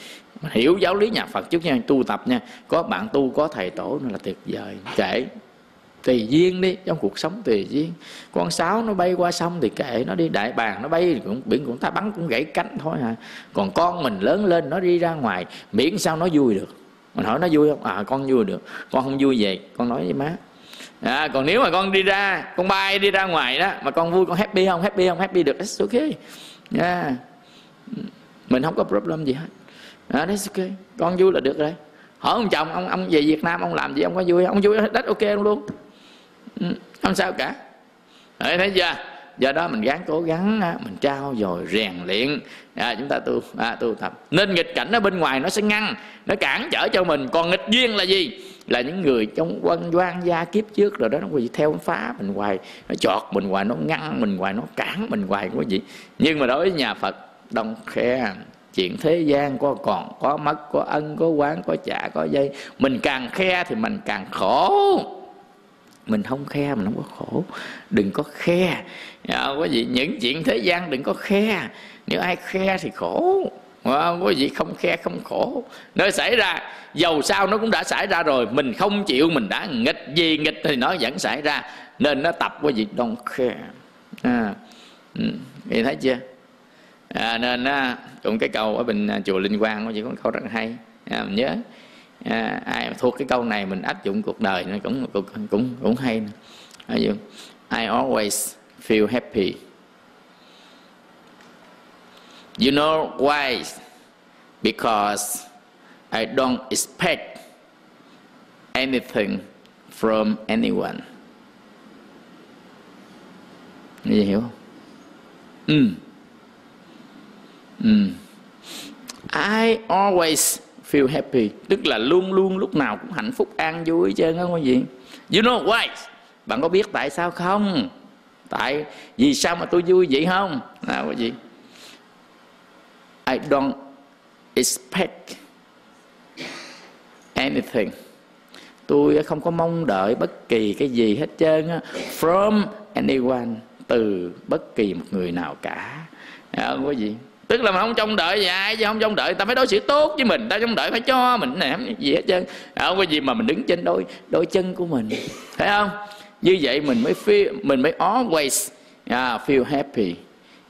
hiểu giáo lý nhà Phật chút nha tu tập nha. Có bạn tu có thầy tổ nó là tuyệt vời. Kể tùy duyên đi trong cuộc sống tùy duyên. Con sáo nó bay qua sông thì kệ nó đi đại bàng nó bay cũng biển cũng ta bắn cũng gãy cánh thôi hả? Còn con mình lớn lên nó đi ra ngoài miễn sao nó vui được. Mình hỏi nó vui không? À con vui được. Con không vui vậy. con nói với má. À, còn nếu mà con đi ra con bay đi ra ngoài đó mà con vui con happy không? Happy không? Happy được that's okay. Yeah. mình không có problem gì hết à, that's okay con vui là được rồi. Hỏi ông chồng ông ông về Việt Nam ông làm gì ông có vui ông vui đất ok luôn ừ, không sao cả. Đấy, thấy chưa? Do đó mình gắng cố gắng mình trao dồi rèn luyện. À, chúng ta tu à, tu tập. Nên nghịch cảnh ở bên ngoài nó sẽ ngăn nó cản trở cho mình. Còn nghịch duyên là gì? Là những người trong quân quan gia kiếp trước rồi đó nó gì theo phá mình hoài nó chọt mình hoài nó ngăn mình hoài nó cản mình hoài có gì. Nhưng mà đối với nhà phật đông khe chuyện thế gian có còn có mất có ân có quán có trả có dây. Mình càng khe thì mình càng khổ. Mình không khe mình không có khổ. Đừng có khe. Dạ, có gì những chuyện thế gian đừng có khe. Nếu ai khe thì khổ. Dạ, có gì không khe không khổ. Nó xảy ra dầu sao nó cũng đã xảy ra rồi. Mình không chịu mình đã nghịch gì nghịch thì nó vẫn xảy ra. Nên nó tập cái vị don't khe à, ừ, thấy chưa? À, nên á cũng cái câu ở bên à, chùa linh quang chỉ có câu rất hay. À, mình nhớ à, ai thuộc cái câu này mình áp dụng cuộc đời nó cũng cũng cũng cũng hay ví dụ I always feel happy. You know why? Because I don't expect anything from anyone. Nghe hiểu không? Ừ um I always feel happy. Tức là luôn luôn lúc nào cũng hạnh phúc an vui chứ không á quý vị. You know why? Bạn có biết tại sao không? Tại vì sao mà tôi vui vậy không? Nào quý vị. I don't expect anything. Tôi không có mong đợi bất kỳ cái gì hết trơn á. From anyone từ bất kỳ một người nào cả. À, quý vị tức là mình không trông đợi gì ai chứ không trông đợi ta phải đối xử tốt với mình. Ta trông đợi phải cho mình nè gì hết trơn. Không có gì mà mình đứng trên đôi đôi chân của mình. Thấy không? Như vậy mình mới feel mình mới always yeah, feel happy.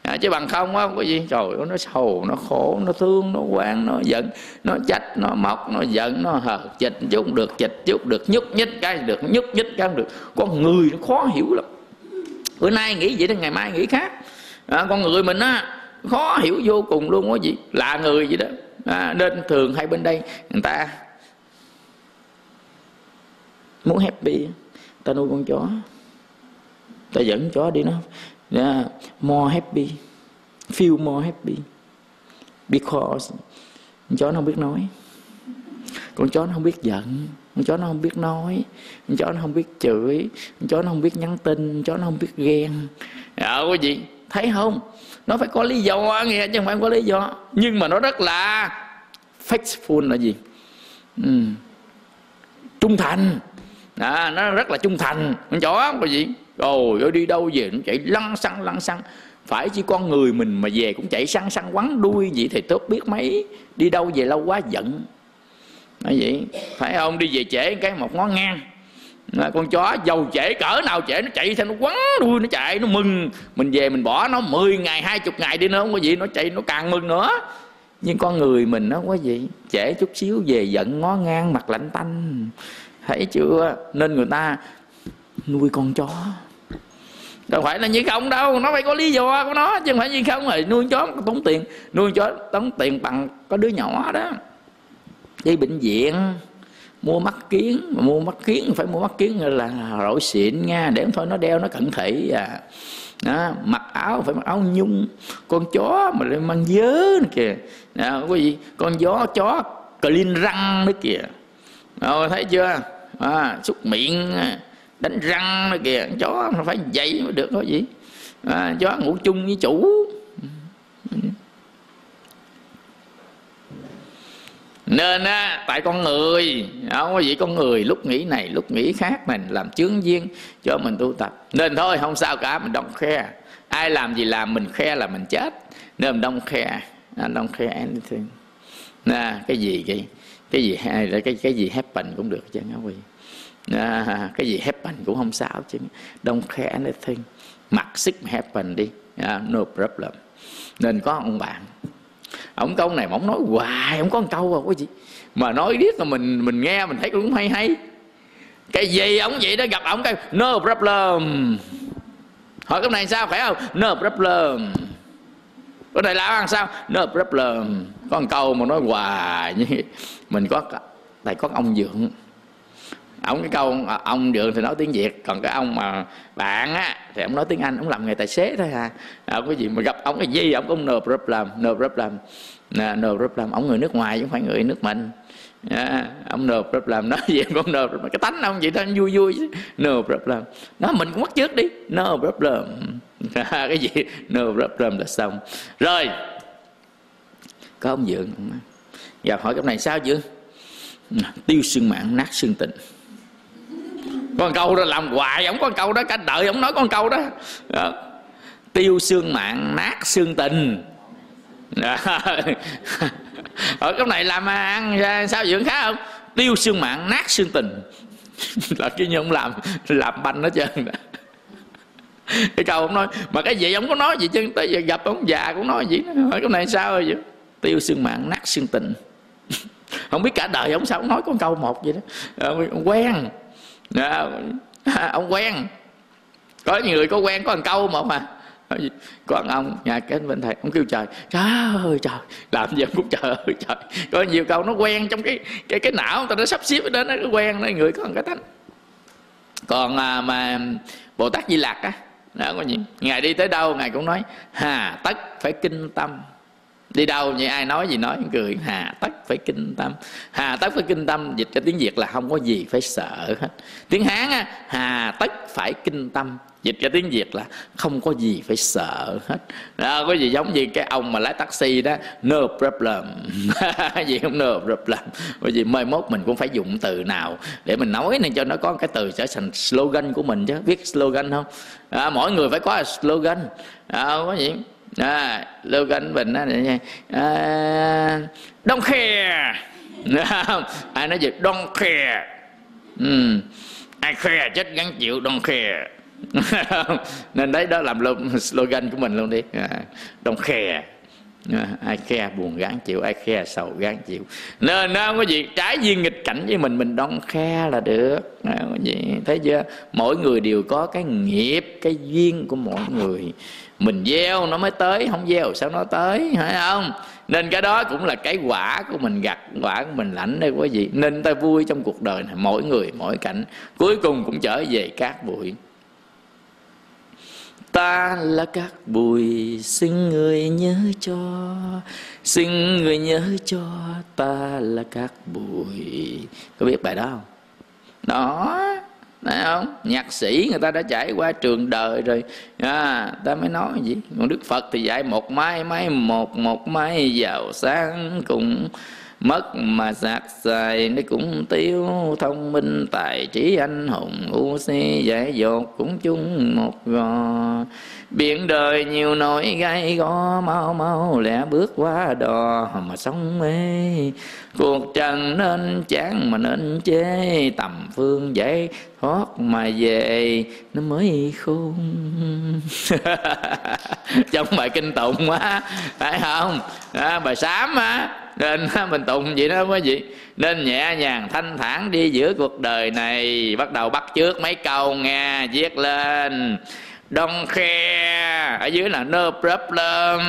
À, chứ bằng không á có gì. Trời ơi nó sầu nó khổ nó thương nó quan nó giận nó trách nó móc nó giận nó hờ chịch chút được chịch chút được nhúc nhích cái được nhúc nhích cái được. Con người nó khó hiểu lắm. Bữa nay nghĩ vậy đến ngày mai nghĩ khác. À, con người mình á khó hiểu vô cùng luôn có gì? Lạ người gì đó. À, nên thường hay bên đây người ta muốn happy. Ta nuôi con chó. Ta dẫn chó đi nó. Yeah, more happy. Feel more happy. Because con chó nó không biết nói. Con chó nó không biết giận. Con chó nó không biết nói. Con chó nó không biết chửi. Con chó nó không biết nhắn tin. Con chó nó không biết ghen. À, quý vị thấy không? Nó phải có lý do nghe chứ không phải có lý do. Nhưng mà nó rất là faithful là gì? Ừ. trung thành. À, nó rất là trung thành. Con chó có gì. Rồi đi đâu về cũng chạy lăn xăng lăn xăng. Phải chỉ con người mình mà về cũng chạy săn săn quắn đuôi vậy thì tốt biết mấy. Đi đâu về lâu quá giận. Nói vậy. Phải không? Đi về trễ cái một ngón ngang à, con chó giàu trễ cỡ nào trễ nó chạy theo nó quấn đuôi nó chạy nó mừng. Mình về mình bỏ nó 10 ngày 20 ngày đi nữa không có gì nó chạy nó càng mừng nữa. Nhưng con người mình nó có gì. Trễ chút xíu về giận ngó ngang mặt lạnh tanh. Thấy chưa? Nên người ta nuôi con chó. Đâu phải là như không đâu nó phải có lý do của nó chứ không phải như không rồi nuôi chó tốn tiền. Nuôi chó tốn tiền bằng có đứa nhỏ đó. Đi bệnh viện mua mắt kiến mà mua mắt kiến phải mua mắt kiến là rỗi xịn nha để thôi nó đeo nó cẩn thị à. Đó, mặc áo phải mặc áo nhung con chó mà lại mang dớ nữa kìa. Đó, có gì? Con gió chó clean răng nữa kìa. Rồi thấy chưa? À, xúc miệng đánh răng nữa kìa. Chó phải dậy mới được có gì? À, chó ngủ chung với chủ. Nên á tại con người không có gì con người lúc nghĩ này lúc nghĩ khác mình làm chướng duyên cho mình tu tập. Nên thôi không sao cả mình đông khe. Ai làm gì làm mình khe là mình chết. Nên mình đông khe à, đông khe anything. Nè cái gì cái cái gì hay là cái cái gì happen cũng được chứ không gì. À, cái gì happen cũng không sao chứ. Đông khe anything. Mặc sức happen đi. À, no problem. Nên có ông bạn ông câu này mà ông nói hoài ông có một câu à. Quý vị mà nói biết là mình mình nghe mình thấy cũng hay hay. Cái gì ông vậy đó, gặp ông cái, no problem. Hỏi cái này sao phải không? No problem. Cái này làm ăn sao? No problem. Có một câu mà nói hoài như mình có, tại có ông dượng ông cái câu ờ, ông đường thì nói tiếng việt còn cái ông mà bạn á thì ông nói tiếng anh ông làm nghề tài xế thôi ha. Ờ, à cái gì mà gặp ông cái gì ông cũng no problem no problem nè no problem ông người nước ngoài chứ không phải người nước mình. À, ông no problem nói gì cũng no problem cái tánh ông vậy đó, vui vui chứ. No problem nó mình cũng mất trước đi no problem cái gì? No problem là xong. Rồi có ông dượng. Gặp hỏi cái này sao dượng? Tiêu xương mạng nát xương tình con câu đó làm hoài ổng có câu đó cả đời ổng nói con câu đó, đó. tiêu xương mạng nát xương tình. Ở cái này làm ăn sao dưỡng khá không? Tiêu xương mạng nát xương tình. Là cái như ông làm làm banh hết trơn. Cái câu ông nói mà cái gì ông có nói gì chứ tới giờ gặp ông già cũng nói gì hỏi cái này sao rồi vậy? Tiêu xương mạng nát xương tình. Không biết cả đời ông sao ông nói con câu một vậy đó. Ông quen à, ông quen. Có người có quen có thằng câu một mà. Thằng ông nhà cái bên thầy ông kêu trời trời ơi trời làm gì cũng trời ơi trời. Có nhiều câu nó quen trong cái cái cái não người ta nó sắp xếp đến nó quen nó người có một cái tánh còn à, mà bồ tát di lạc á đó có gì? Ngài đi tới đâu ngài cũng nói hà tất phải kinh tâm đi đâu như ai nói gì nói? Cười hà tất phải kinh tâm. Hà tất phải kinh tâm dịch cho tiếng việt là không có gì phải sợ hết. Tiếng hán á hà tất phải kinh tâm dịch ra tiếng việt là không có gì phải sợ hết. Đó, có gì giống như cái ông mà lái taxi đó no problem. Gì không no problem? Bởi vì mai mốt mình cũng phải dùng từ nào để mình nói nên cho nó có cái từ trở thành slogan của mình chứ. Viết slogan không? À, mỗi người phải có slogan. À, có gì? À, slogan bình đó à, đông khè ai nói gì đông khè ừ. ai khè chết gắn chịu đông khè nên đấy đó làm luôn slogan của mình luôn đi. À, đông khè à, ai khe buồn gán chịu ai khe sầu gán chịu. Nên nó không có gì trái duyên nghịch cảnh với mình mình đón khe là được. Không có gì thấy chưa? Mỗi người đều có cái nghiệp cái duyên của mỗi người mình gieo nó mới tới, không gieo sao nó tới, phải không? Nên cái đó cũng là cái quả của mình gặt, quả của mình lãnh đây quý vị. Nên ta vui trong cuộc đời này, mỗi người, mỗi cảnh. Cuối cùng cũng trở về cát bụi. Ta là cát bụi, xin người nhớ cho, xin người nhớ cho ta là cát bụi. Có biết bài đó không? Đó. Thấy không? Nhạc sĩ người ta đã trải qua trường đời rồi. À, Ta mới nói gì? Còn Đức Phật thì dạy một mai mai một Một mai giàu sáng cùng mất mà sạc xài nó cũng tiêu thông minh. Tài trí anh hùng u si dạy dột cũng chung một gò. Biển đời nhiều nỗi gai go mau mau lẻ bước qua đò mà sống mê. Cuộc trần nên chán mà nên chê tầm phương dễ thoát mà về nó mới khôn. Trong bài kinh tụng á phải không? À, bài sám á nên mình tụng vậy đó quý vị nên nhẹ nhàng thanh thản đi giữa cuộc đời này. Bắt đầu bắt trước mấy câu nghe viết lên. Đông khe Ở dưới là no problem.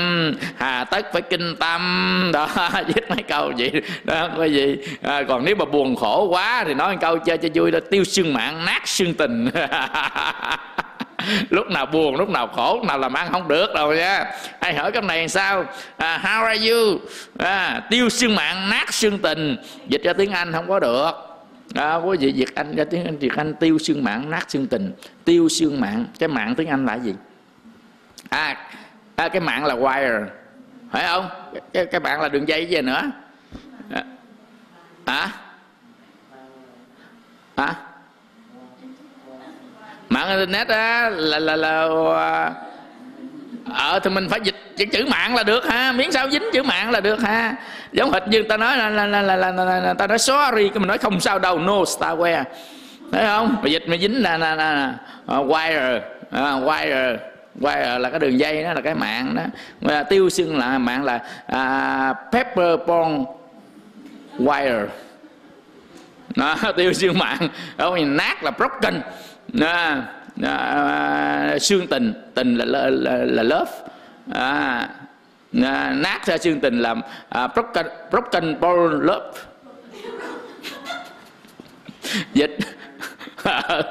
Hà tất phải kinh tâm. Đó viết mấy câu vậy. Đó quý gì à, Còn nếu mà buồn khổ quá Thì nói một câu chơi cho vui đó Tiêu xương mạng nát xương tình lúc nào buồn lúc nào khổ lúc nào làm ăn không được đâu nha. Hay hỏi cái này sao? À, how are you? À, tiêu xương mạng nát xương tình. Dịch ra tiếng anh không có được. À, quý vị việt anh ra tiếng anh việt anh tiêu xương mạng nát xương tình. Tiêu xương mạng cái mạng tiếng anh là gì? À, à cái mạng là wire. Phải không? Cái, cái mạng là đường dây gì nữa? À, hả? À? Mạng internet á là là là ờ thì mình phải dịch chữ, chữ mạng là được ha miếng sao dính chữ mạng là được ha giống hệt như ta nói là là là là, là, là, là ta nói sorry cái mình nói không sao đâu no starware thấy không mà dịch mà dính là là, là, là uh, wire uh, wire wire là cái đường dây đó là cái mạng đó mà tiêu xưng là mạng là uh, pepper bond wire nó tiêu xương mạng không nát là broken à, à, xương tình tình là là, là, là love à, à, nát ra xương tình làm à, broken broken bone love dịch.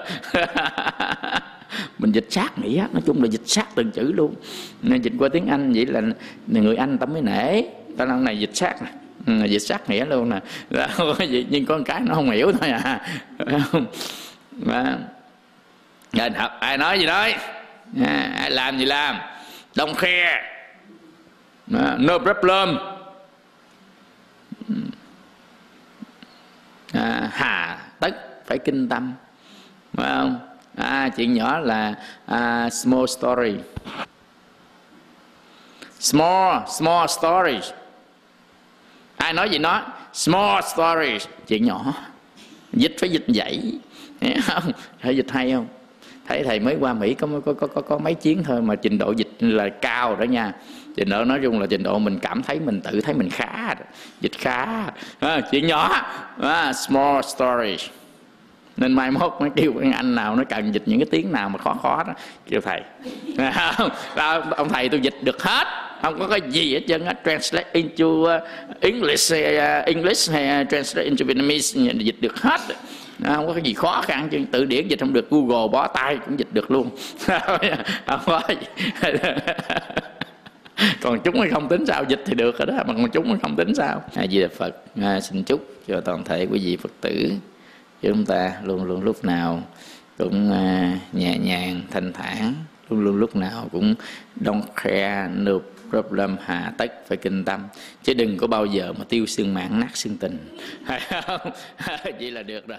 Mình dịch sát nghĩa nói chung là dịch sát từng chữ luôn. Nên dịch qua tiếng anh vậy là người anh ta mới nể. Ta lần này dịch sát này ừ, dịch sát nghĩa luôn nè. Nhưng con cái nó không hiểu thôi à nên học ai nói gì nói? À, ai làm gì làm? Don't care à, no problem à, hà tất phải kinh tâm. Phải không? À, chuyện nhỏ là à, small story. Small small stories ai nói gì nói? Small stories chuyện nhỏ. Dịch phải dịch vậy không? Phải dịch hay không? Thấy thầy mới qua mỹ có có có có, có mấy chuyến thôi mà trình độ dịch là cao đó nha. Trình độ nói chung là trình độ mình cảm thấy mình tự thấy mình khá. Dịch khá. À, chuyện nhỏ. À, small story. Nên mai mốt mới kêu cái anh nào nó cần dịch những cái tiếng nào mà khó khó đó kêu thầy. À, ông thầy tôi dịch được hết. Không có cái gì hết trơn á. Translate into uh, English uh, English hay uh, translate into Vietnamese dịch được hết. À, không có cái gì khó khăn chứ tự điển dịch không được google bó tay cũng dịch được luôn. Không có còn chúng mới không tính sao dịch thì được rồi đó mà còn chúng mới không tính sao. A di đà phật à, xin chúc cho toàn thể quý vị phật tử. Chúng ta luôn luôn lúc nào cũng à, nhẹ nhàng thanh thản luôn luôn lúc nào cũng don't care nộp problem hạ tất, phải kinh tâm. Chứ đừng có bao giờ mà tiêu xương mạng nát xương tình. Vậy là được rồi.